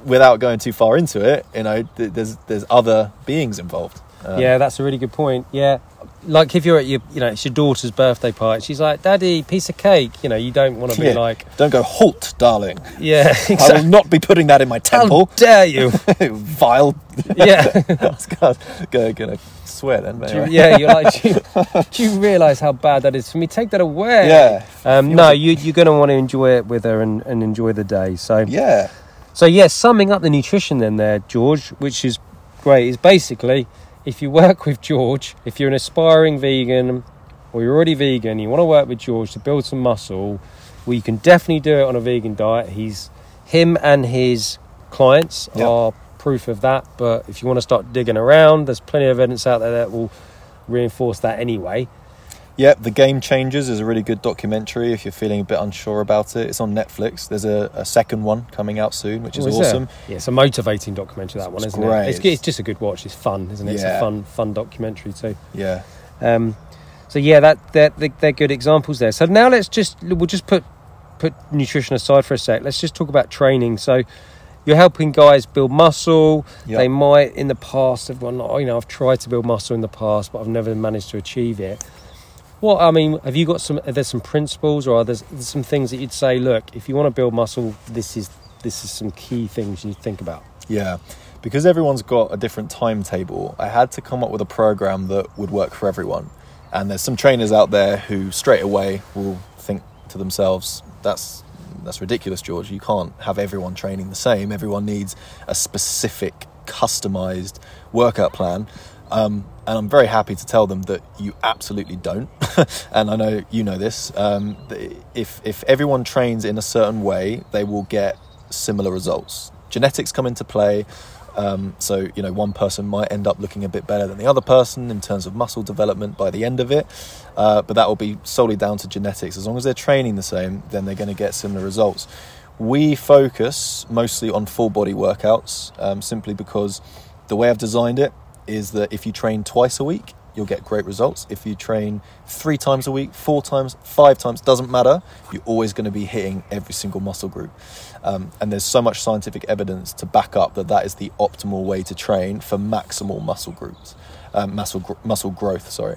without going too far into it, you know, th- there's there's other beings involved. Um, yeah, that's a really good point. Yeah, like if you're at your, you know, it's your daughter's birthday party. She's like, "Daddy, piece of cake." You know, you don't want to be Yeah. like, Don't go halt, darling. "Yeah, I will not be putting that in my How temple. dare you? Vile. yeah, I gonna, gonna, gonna swear then. You- anyway. yeah. You're like, do you, you realise how bad that is for me? Take that away. Yeah. Um, no, you, you're going to want to enjoy it with her and, and enjoy the day. So, Yeah. so yeah, summing up the nutrition then there, George, which is great, is basically if you work with George, if you're an aspiring vegan or you're already vegan, you want to work with George to build some muscle, well, you can definitely do it on a vegan diet. He's him and his clients Yep. are proof of that. But if you want to start digging around, there's plenty of evidence out there that will reinforce that anyway. Yep, The Game Changers is a really good documentary if you're feeling a bit unsure about it. It's on Netflix. There's a, a second one coming out soon, which is Oh, is awesome. Yeah, it's a motivating documentary. That one, It's isn't great. it? It's, it's just a good watch. It's fun, isn't it? It's a fun, fun documentary too. Yeah. Um, so yeah, that they're, they're good examples there. So now let's just we'll just put put nutrition aside for a sec. Let's just talk about training. So you're helping guys build muscle. Yep. They might in the past have gone, oh, you know, I've tried to build muscle in the past, but I've never managed to achieve it. What I mean, have you got some? Are there some principles, or are there some things that you'd say? Look, if you want to build muscle, this is this is some key things you think about. Yeah. Because everyone's got a different timetable, I had to come up with a program that would work for everyone. And there's some trainers out there who straight away will think to themselves, that's that's ridiculous, George. You can't have everyone training the same. Everyone needs a specific, customized workout plan. Um, and I'm very happy to tell them that you absolutely don't. and I know you know this. Um, if if everyone trains in a certain way, they will get similar results. Genetics come into play. Um, so you know, one person might end up looking a bit better than the other person in terms of muscle development by the end of it, uh, but that will be solely down to genetics. As long as they're training the same, then they're going to get similar results. We focus mostly on full body workouts, um, simply because the way I've designed it is that if you train twice a week, you'll get great results. If you train three times a week, four times, five times, doesn't matter, you're always going to be hitting every single muscle group. Um, and there's so much scientific evidence to back up that that is the optimal way to train for maximal muscle groups, um, muscle, gr- muscle growth, sorry.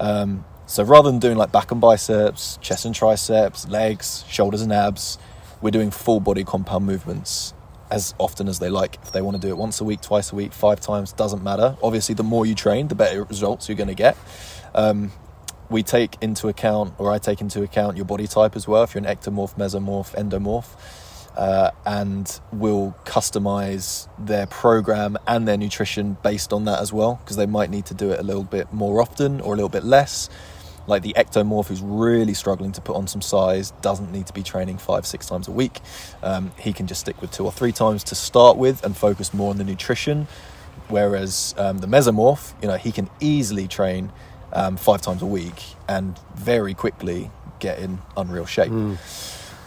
Um, so rather than doing like back and biceps, chest and triceps, legs, shoulders and abs, we're doing full body compound movements as often as they like. If they want to do it once a week, twice a week, five times, doesn't matter. Obviously, the more you train, the better results you're going to get. Um, we take into account, or I take into account, your body type as well. If you're an ectomorph, mesomorph, endomorph, uh, and we'll customize their program and their nutrition based on that as well, because they might need to do it a little bit more often or a little bit less like the ectomorph who's really struggling to put on some size doesn't need to be training five six times a week um, he can just stick with two or three times to start with and focus more on the nutrition whereas um, the mesomorph you know he can easily train um, five times a week and very quickly get in unreal shape mm.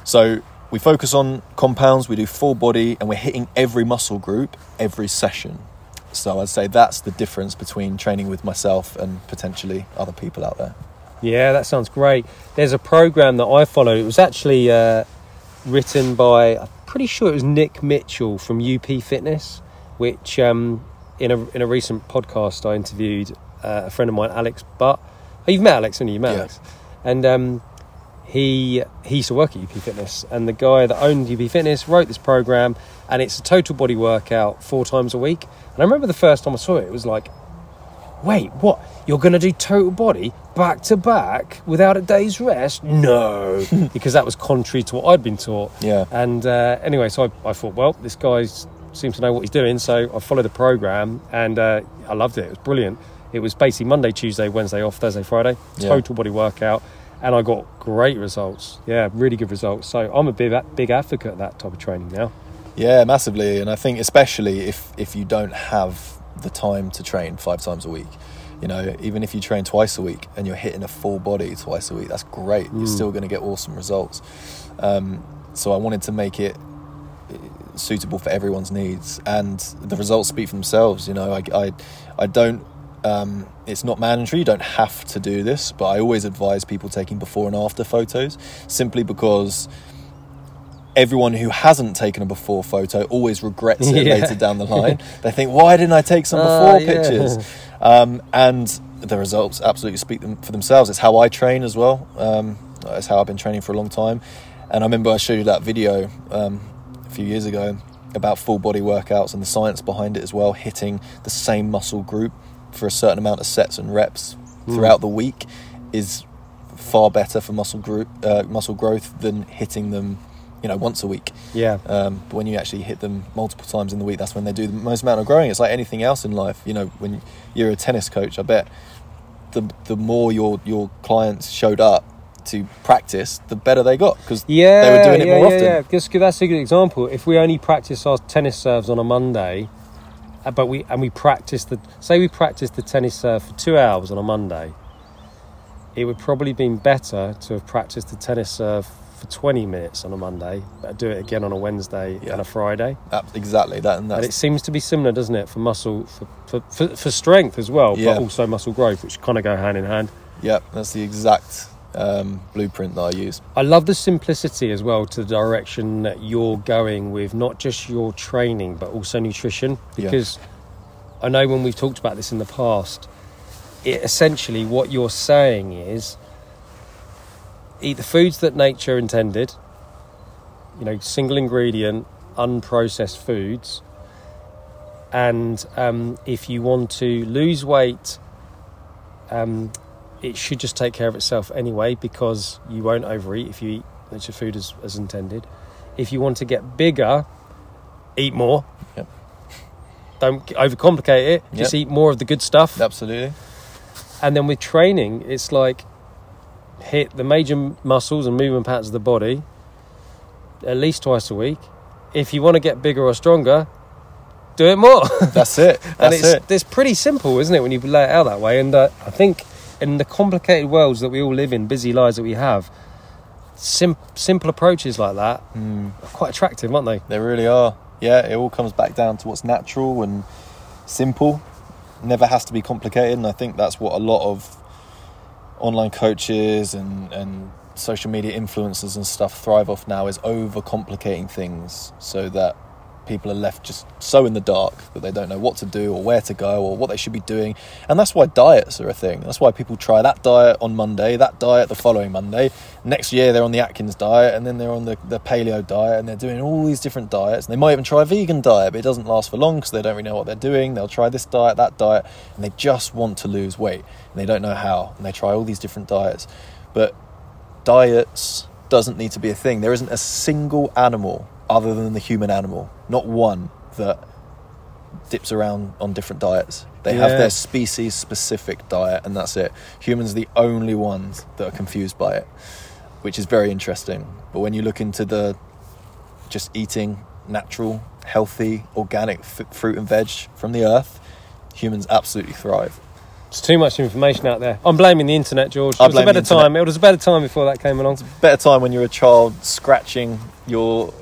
so we focus on compounds we do full body and we're hitting every muscle group every session so I'd say that's the difference between training with myself and potentially other people out there. Yeah, that sounds great. There's a program that I follow. It was actually uh, written by, I'm pretty sure it was Nick Mitchell from UP Fitness, which um, in a in a recent podcast I interviewed uh, a friend of mine, Alex Butt. Oh, you've met Alex, haven't you? You met yeah. Alex, and um, he he used to work at UP Fitness, and the guy that owned UP Fitness wrote this program, and it's a total body workout four times a week. And I remember the first time I saw it, it was like, wait, what? You're going to do total body back to back without a day's rest? No, because that was contrary to what I'd been taught. Yeah. And uh, anyway, so I, I, thought, well, this guy seems to know what he's doing. So I followed the program and uh, I loved it. It was brilliant. It was basically Monday, Tuesday, Wednesday off, Thursday, Friday, total yeah. body workout. And I got great results. Yeah, really good results. So I'm a big, big advocate of that type of training now. Yeah, massively. And I think especially if, if you don't have the time to train five times a week. You know, even if you train twice a week and you're hitting a full body twice a week, that's great. Mm. You're still going to get awesome results. Um, so I wanted to make it uh, suitable for everyone's needs, and the results speak for themselves. You know, I, I, I don't. Um, it's not mandatory. You don't have to do this, but I always advise people taking before and after photos, simply because everyone who hasn't taken a before photo always regrets it yeah. later down the line. they think, why didn't I take some before uh, yeah. pictures? Um, and the results absolutely speak them for themselves. It's how I train as well. Um, it's how I've been training for a long time. And I remember I showed you that video um, a few years ago about full body workouts and the science behind it as well, hitting the same muscle group for a certain amount of sets and reps mm. throughout the week is far better for muscle group uh, muscle growth than hitting them you know once a week. Yeah. Um, but when you actually hit them multiple times in the week, that's when they do the most amount of growing. It's like anything else in life. You know, when you're a tennis coach, I bet the the more your your clients showed up to practice, the better they got because yeah, they were doing it yeah, more yeah, often. Yeah, because that's a good example. If we only practice our tennis serves on a Monday, uh, but we and we practice the say we practice the tennis serve for two hours on a Monday, it would probably been better to have practiced the tennis serve for 20 minutes on a Monday, but do it again on a Wednesday yeah. and a Friday. exactly that, and, and, it seems to be similar, doesn't it, for muscle, for, for, for, for strength as well, yeah. but also muscle growth, which kind of go hand in hand. Yeah, that's the exact um, blueprint that I use. I love the simplicity as well to the direction that you're going with not just your training but also nutrition because yeah. I know when we've talked about this in the past, it essentially what you're saying is eat the foods that nature intended, you know, single ingredient, unprocessed foods. And um, if you want to lose weight, um, it should just take care of itself anyway because you won't overeat if you eat nature food as, as intended. If you want to get bigger, eat more. Yep. Don't overcomplicate it. Just Yep. eat more of the good stuff. Absolutely. And then with training, it's like hit the major muscles and movement patterns of the body at least twice a week. If you want to get bigger or stronger, do it more. That's it. and That's it's it. it's pretty simple, isn't it, when you lay it out that way? And uh, I think in the complicated worlds that we all live in, busy lives that we have, sim- simple approaches like that Mm, are quite attractive, aren't they? they really are. Yeah, it all comes back down to what's natural and simple. Never has to be complicated, and I think that's what a lot of online coaches and and social media influencers and stuff thrive off now is overcomplicating things so that people are left just so in the dark that they don't know what to do or where to go or what they should be doing. And that's why diets are a thing. That's why people try that diet on monday that diet the following monday. Next year they're on the atkins diet and then they're on the, the paleo diet and they're doing all these different diets. And they might even try a vegan diet but it doesn't last for long because they don't really know what they're doing. They'll try this diet that diet and they just want to lose weight. And they don't know how and they try all these different diets. But diets doesn't need to be a thing. There isn't a single animal other than the human animal, not one that dips around on different diets. They have their species specific diet and that's it. Humans are the only ones that are confused by it, which is very interesting. But when you look into the just eating natural, healthy, organic f- fruit and veg from the earth, humans absolutely thrive. It's too much information out there. I'm blaming the internet, George. It I was a better time. It was a better time before that came along. better time when you're a child scratching your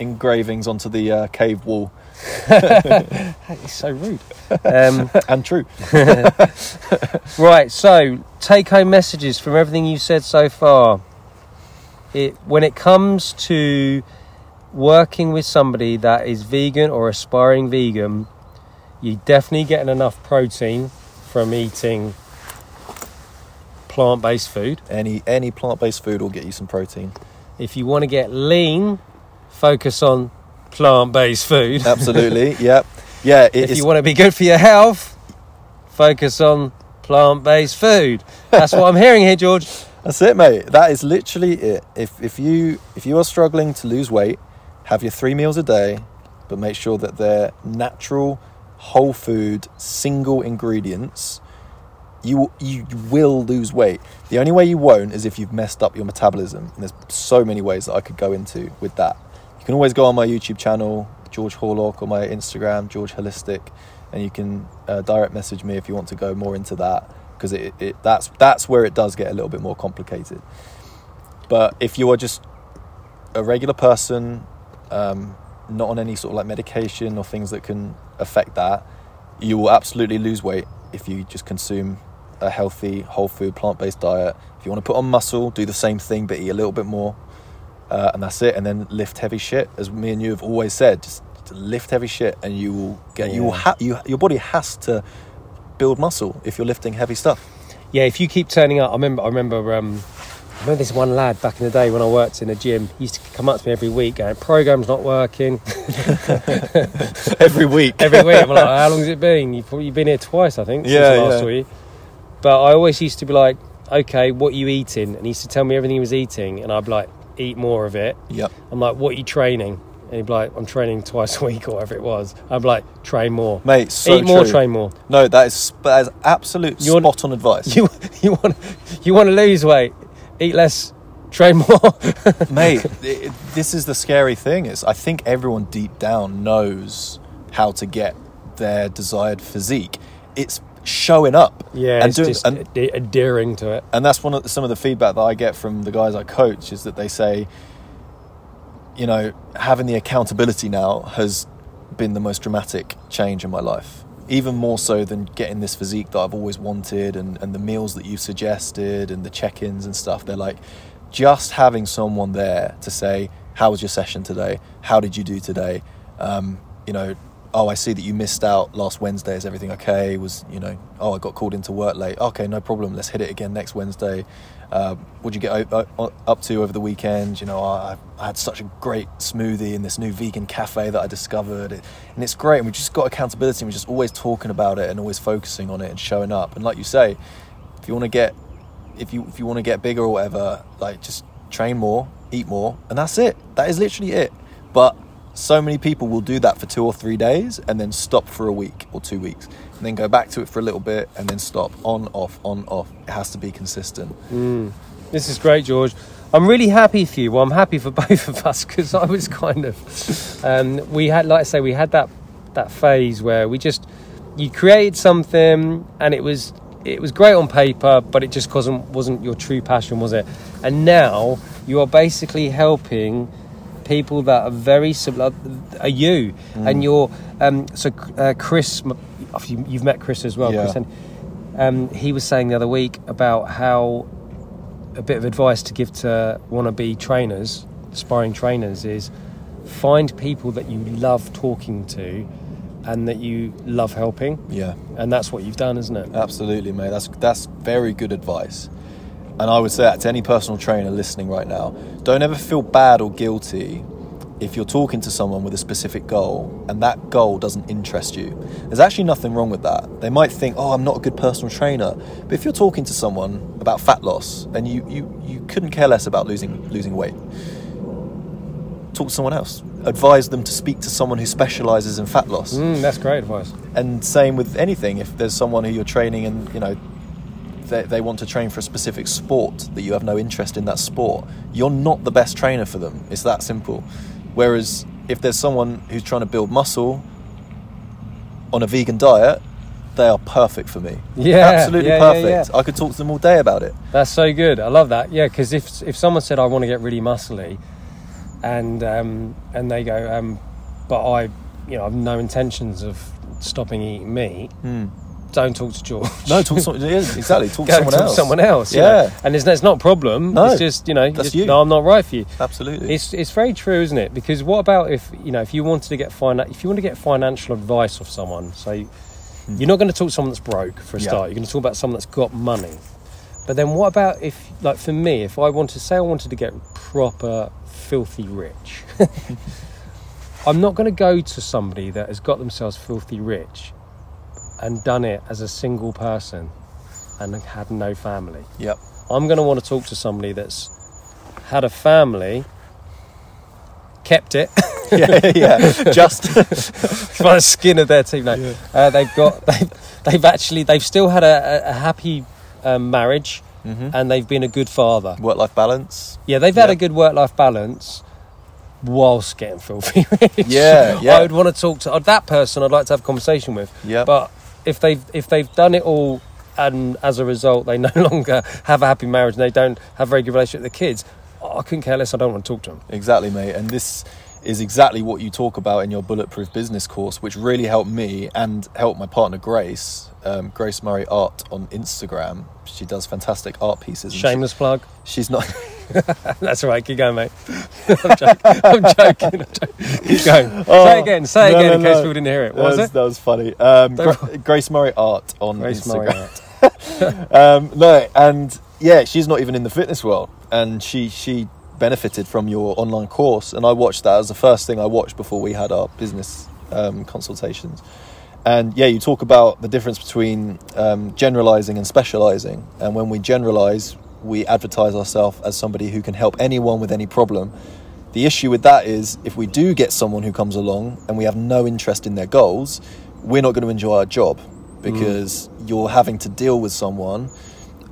engravings onto the uh, cave wall It's so rude. Um, and true Right, so take home messages from everything you've said so far. It when it comes to working with somebody that is vegan or aspiring vegan, you're definitely getting enough protein from eating plant-based food. any any plant-based food will get you some protein If you want to get lean, focus on plant-based food. absolutely yep yeah it if is you want to be good for your health, focus on plant-based food. That's what I'm hearing here, George. that's it mate that is literally it if if you if you are struggling to lose weight have your three meals a day but make sure that they're natural whole food single ingredients you you will lose weight. The only way you won't is if you've messed up your metabolism. And there's so many ways that I could go into with that. You can always go on my YouTube channel, George Horlock, or my Instagram, George Holistic, and you can uh, direct message me if you want to go more into that because it, it that's that's where it does get a little bit more complicated. But if you are just a regular person, um, not on any sort of like medication or things that can affect that, you will absolutely lose weight if you just consume a healthy, whole food, plant based diet. If you want to put on muscle, do the same thing but eat a little bit more. Uh, and that's it. And then lift heavy shit, as me and you have always said. Just, lift heavy shit, and you will get. You will Yeah. ha- you your body has to build muscle if you're lifting heavy stuff. Yeah, if you keep turning up, I remember. I remember. Um, I remember this one lad back in the day when I worked in a gym. He used to come up to me every week, going, "Program's not working." Every week. Every week, I'm like, "How long's it been? You've probably been here twice, I think, Yeah, last yeah. you." But I always used to be like, "Okay, what are you eating?" And he used to tell me everything he was eating, and I'd be like, "Eat more of it." Yep. I'm like, "What are you training?" And he'd be like, "I'm training twice a week or whatever it was." I'd be like, "Train more." Mate, so Eat more, true. train more. No, that is that is absolute You want- spot on advice. You you want you want to lose weight, eat less, train more. mate it- this is the scary thing is i think everyone deep down knows how to get their desired physique it's showing up Yeah, and doing just and, ad- adhering to it. and that's one of the, some of the feedback that i get from the guys i coach is that they say you know having the accountability now has been the most dramatic change in my life. Even more so than getting this physique that i've always wanted and, and the meals that you've suggested and the check-ins and stuff. They're like just having someone there to say how was your session today? How did you do today? Um, you know oh i see that you missed out last wednesday is everything okay? Was you know oh i got called into work late. Okay no problem. Let's hit it again next wednesday. Uh, what'd you get up to over the weekend? You know I, I had such a great smoothie in this new vegan cafe that i discovered. And it's great and we just got accountability and we're just always talking about it and always focusing on it and showing up. And like you say if you want to get if you if you want to get bigger or whatever, like just train more, eat more, and that's it. That is literally it. But so many people will do that for two or three days and then stop for a week or two weeks and then go back to it for a little bit and then stop on off on off it has to be consistent This is great, George. I'm really happy for you. Well, I'm happy for both of us because I was kind of, um, we had, like I say, we had that that phase where we just, you created something and it was it was great on paper, but it just wasn't wasn't your true passion, was it? And now you are basically helping people that are very similar, are you, and you're. Um, so uh, Chris, you- you've met Chris as well, Yeah. Chris, and um, he was saying the other week about how a bit of advice to give to wannabe trainers, aspiring trainers, is find people that you love talking to and that you love helping. yeah And that's what you've done, isn't it? Absolutely, mate. That's that's very good advice. And I would say that to any personal trainer listening right now. Don't ever feel bad or guilty if you're talking to someone with a specific goal and that goal doesn't interest you. There's actually nothing wrong with that. They might think, "Oh, I'm not a good personal trainer." But if you're talking to someone about fat loss and you you, you couldn't care less about losing losing weight, talk to someone else. Advise them to speak to someone who specializes in fat loss Mm, that's great advice. and same with anything if there's someone who you're training and you know they, they want to train for a specific sport that you have no interest in that sport you're not the best trainer for them it's that simple whereas if there's someone who's trying to build muscle on a vegan diet they are perfect for me Yeah, absolutely yeah, yeah, perfect yeah. i could talk to them all day about it That's so good. I love that. Yeah, because if if someone said I want to get really muscly, and um, and they go, um, but I, you know, I've no intentions of stopping eating meat. Don't talk to George. No talk to someone yeah, exactly talk to someone talk else someone else. yeah know. and it's, it's not a problem. No, it's just you know, that's just, you. no, I'm not right for you. absolutely It's it's very true, isn't it? Because what about if you know if you wanted to get finan- if you want to get financial advice off someone, so hmm. you're not going to talk to someone that's broke for a. Yeah. start. You're going to talk about someone that's got money. But then what about if, like for me, if I wanted to say I wanted to get proper filthy rich, I'm not going to go to somebody that has got themselves filthy rich and done it as a single person and had no family. yep I'm going to want to talk to somebody that's had a family, kept it yeah yeah just by the skin of their teeth. No, uh, they've got they've, they've actually they've still had a, a, happy um, marriage and they've been a good father. work-life balance Yeah, they've had Yeah. a good work-life balance whilst getting filthy rich. Yeah, yeah. I would want to talk to uh, that person. I'd like to have a conversation with. Yep. But if they've if they've done it all and as a result they no longer have a happy marriage and they don't have a very good relationship with the kids, I couldn't care less. I don't want to talk to them. Exactly, mate. And this is exactly what you talk about in your Bulletproof Business course, which really helped me and helped my partner Grace, um, Grace Murray Art on Instagram. She does fantastic art pieces. and she- Shameless plug. she's not. That's right. Keep going, mate. I'm joking. I'm joking. I'm joking. Keep going. say it again. Say Oh, No, again no, in case no. people didn't hear it. That What was was, it? that was funny. Um, Gra- Grace Murray Art on Grace Instagram. Murray. um, no, and yeah, she's not even in the fitness world, and she she benefited from your online course, and I watched that as the first thing I watched before we had our business um, consultations. And yeah, you talk about the difference between um, generalizing and specializing, and when we generalize, we advertise ourselves as somebody who can help anyone with any problem. The issue with that is if we do get someone who comes along and we have no interest in their goals, we're not going to enjoy our job mm. because you're having to deal with someone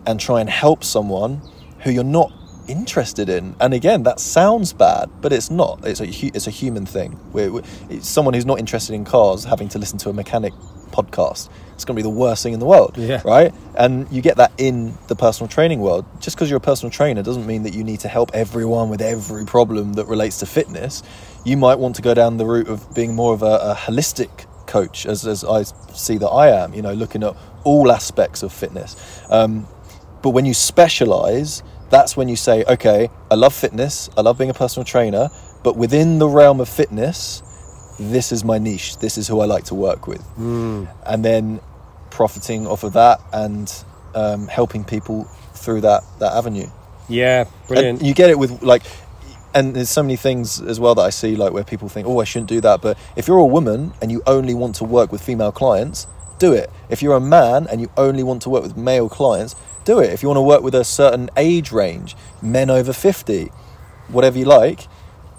and try and help someone who you're not interested in. And again, that sounds bad, but it's not. It's a it's a human thing. We're, we it's someone who's not interested in cars having to listen to a mechanic podcast. It's going to be the worst thing in the world, Yeah. right? And you get that in the personal training world. Just because you're a personal trainer doesn't mean that you need to help everyone with every problem that relates to fitness. You might want to go down the route of being more of a, a holistic coach, as, as I see that I am, you know, looking at all aspects of fitness. Um, but when you specialize, that's when you say, okay, I love fitness, I love being a personal trainer, but within the realm of fitness, this is my niche, this is who I like to work with. And then profiting off of that and um, helping people through that, that avenue. Yeah, brilliant. And you get it with like, and there's so many things as well that I see like where people think, oh, I shouldn't do that. But if you're a woman and you only want to work with female clients, do it. If you're a man and you only want to work with male clients, do it. If you want to work with a certain age range, men over 50, whatever you like,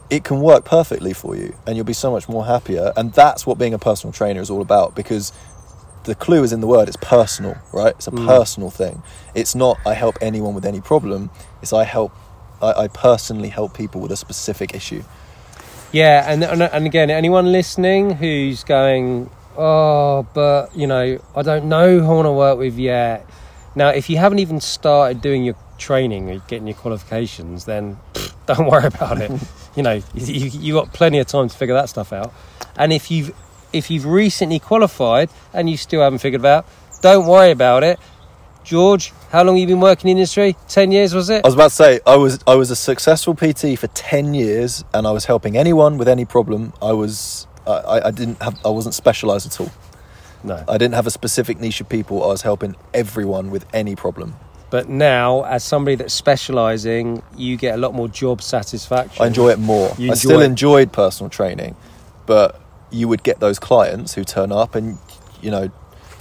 it can work perfectly for you and you'll be so much more happier. And that's what being a personal trainer is all about because the clue is in the word it's personal, right? It's a mm. personal thing. It's not I help anyone with any problem, it's I help, I, I personally help people with a specific issue. Yeah, and, and and again, anyone listening who's going, oh, but you know, I don't know who I want to work with yet. Now, if you haven't even started doing your training or getting your qualifications, then pfft, don't worry about it. you know, you you got plenty of time to figure that stuff out. And if you've if you've recently qualified and you still haven't figured it out, don't worry about it. George, how long have you been working in the industry? Ten years, was it? I was about to say I was I was a successful PT for ten years, and I was helping anyone with any problem. I was I, I- I didn't have I wasn't specialised at all. No. I didn't have a specific niche of people. I was helping everyone with any problem. But now, as somebody that's specialising, you get a lot more job satisfaction. I enjoy it more. You I still it. enjoyed personal training, but you would get those clients who turn up and you know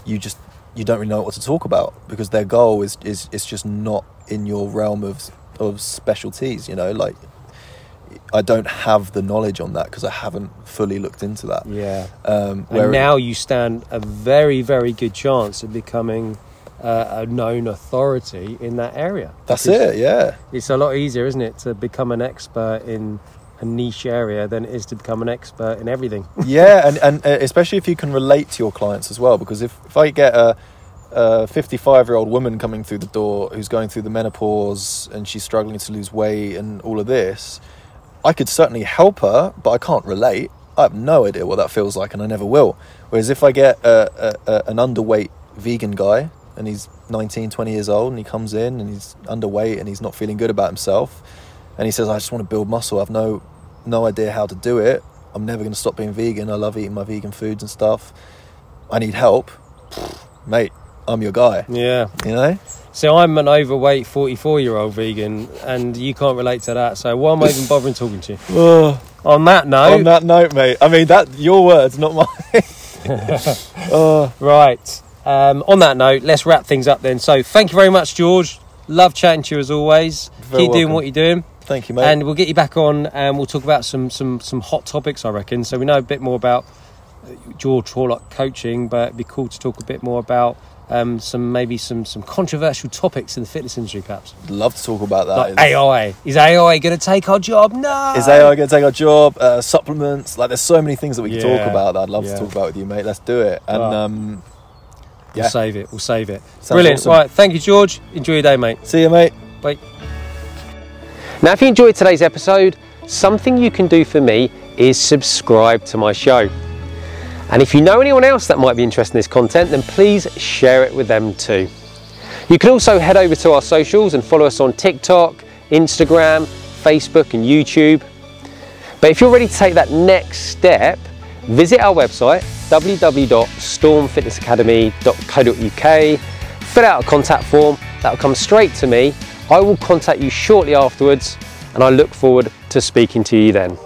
you just you don't really know what to talk about because their goal is is is just not in your realm of of specialties. You know, like I don't have the knowledge on that because I haven't fully looked into that. Yeah. Um, And now you stand a very, very good chance of becoming uh, a known authority in that area. that's it. Yeah. It's a lot easier, isn't it, to become an expert in a niche area than it is to become an expert in everything. yeah, and, and uh, especially if you can relate to your clients as well. Because if, if I get a, a 55 year old woman coming through the door who's going through the menopause and she's struggling to lose weight and all of this, I could certainly help her, but I can't relate. I have no idea what that feels like, and I never will. Whereas if I get a, a, a, an underweight vegan guy and he's 19, 20 years old and he comes in and he's underweight and he's not feeling good about himself and he says, I just want to build muscle, I have no, no idea how to do it. I'm never going to stop being vegan. I love eating my vegan foods and stuff. I need help. Mate, I'm your guy. yeah. You know? So I'm an overweight 44 year old vegan, and you can't relate to that. So why am I even bothering talking to you? On that note, On that note, mate, I mean, that your words, not mine. oh, Right. Um, on that note, let's wrap things up then. So, thank you very much, George. Love chatting to you as always. Very Keep doing what you're doing, thank you, mate. and we'll get you back on, and we'll talk about some some some hot topics. I reckon. So we know a bit more about uh, George Horlock coaching, but it'd be cool to talk a bit more about um, some maybe some some controversial topics in the fitness industry, perhaps. love to talk about that. Like AI. Is AI going to take our job? No. Is AI going to take our job? Uh, supplements? Like, there's so many things that we can Yeah. talk about that I'd love Yeah. to talk about with you, mate. Let's do it. And Right. um, We'll save it. We'll save it. Sounds Brilliant. awesome. Right. Thank you, George. Enjoy your day, mate. see you, mate. Bye. Now, if you enjoyed today's episode, something you can do for me is subscribe to my show. And if you know anyone else that might be interested in this content, then please share it with them too. You can also head over to our socials and follow us on TikTok, Instagram, Facebook, and YouTube. But if you're ready to take that next step, visit our website www.stormfitnessacademy.co.uk, fill out a contact form, that will come straight to me. I will contact you shortly afterwards, and I look forward to speaking to you then.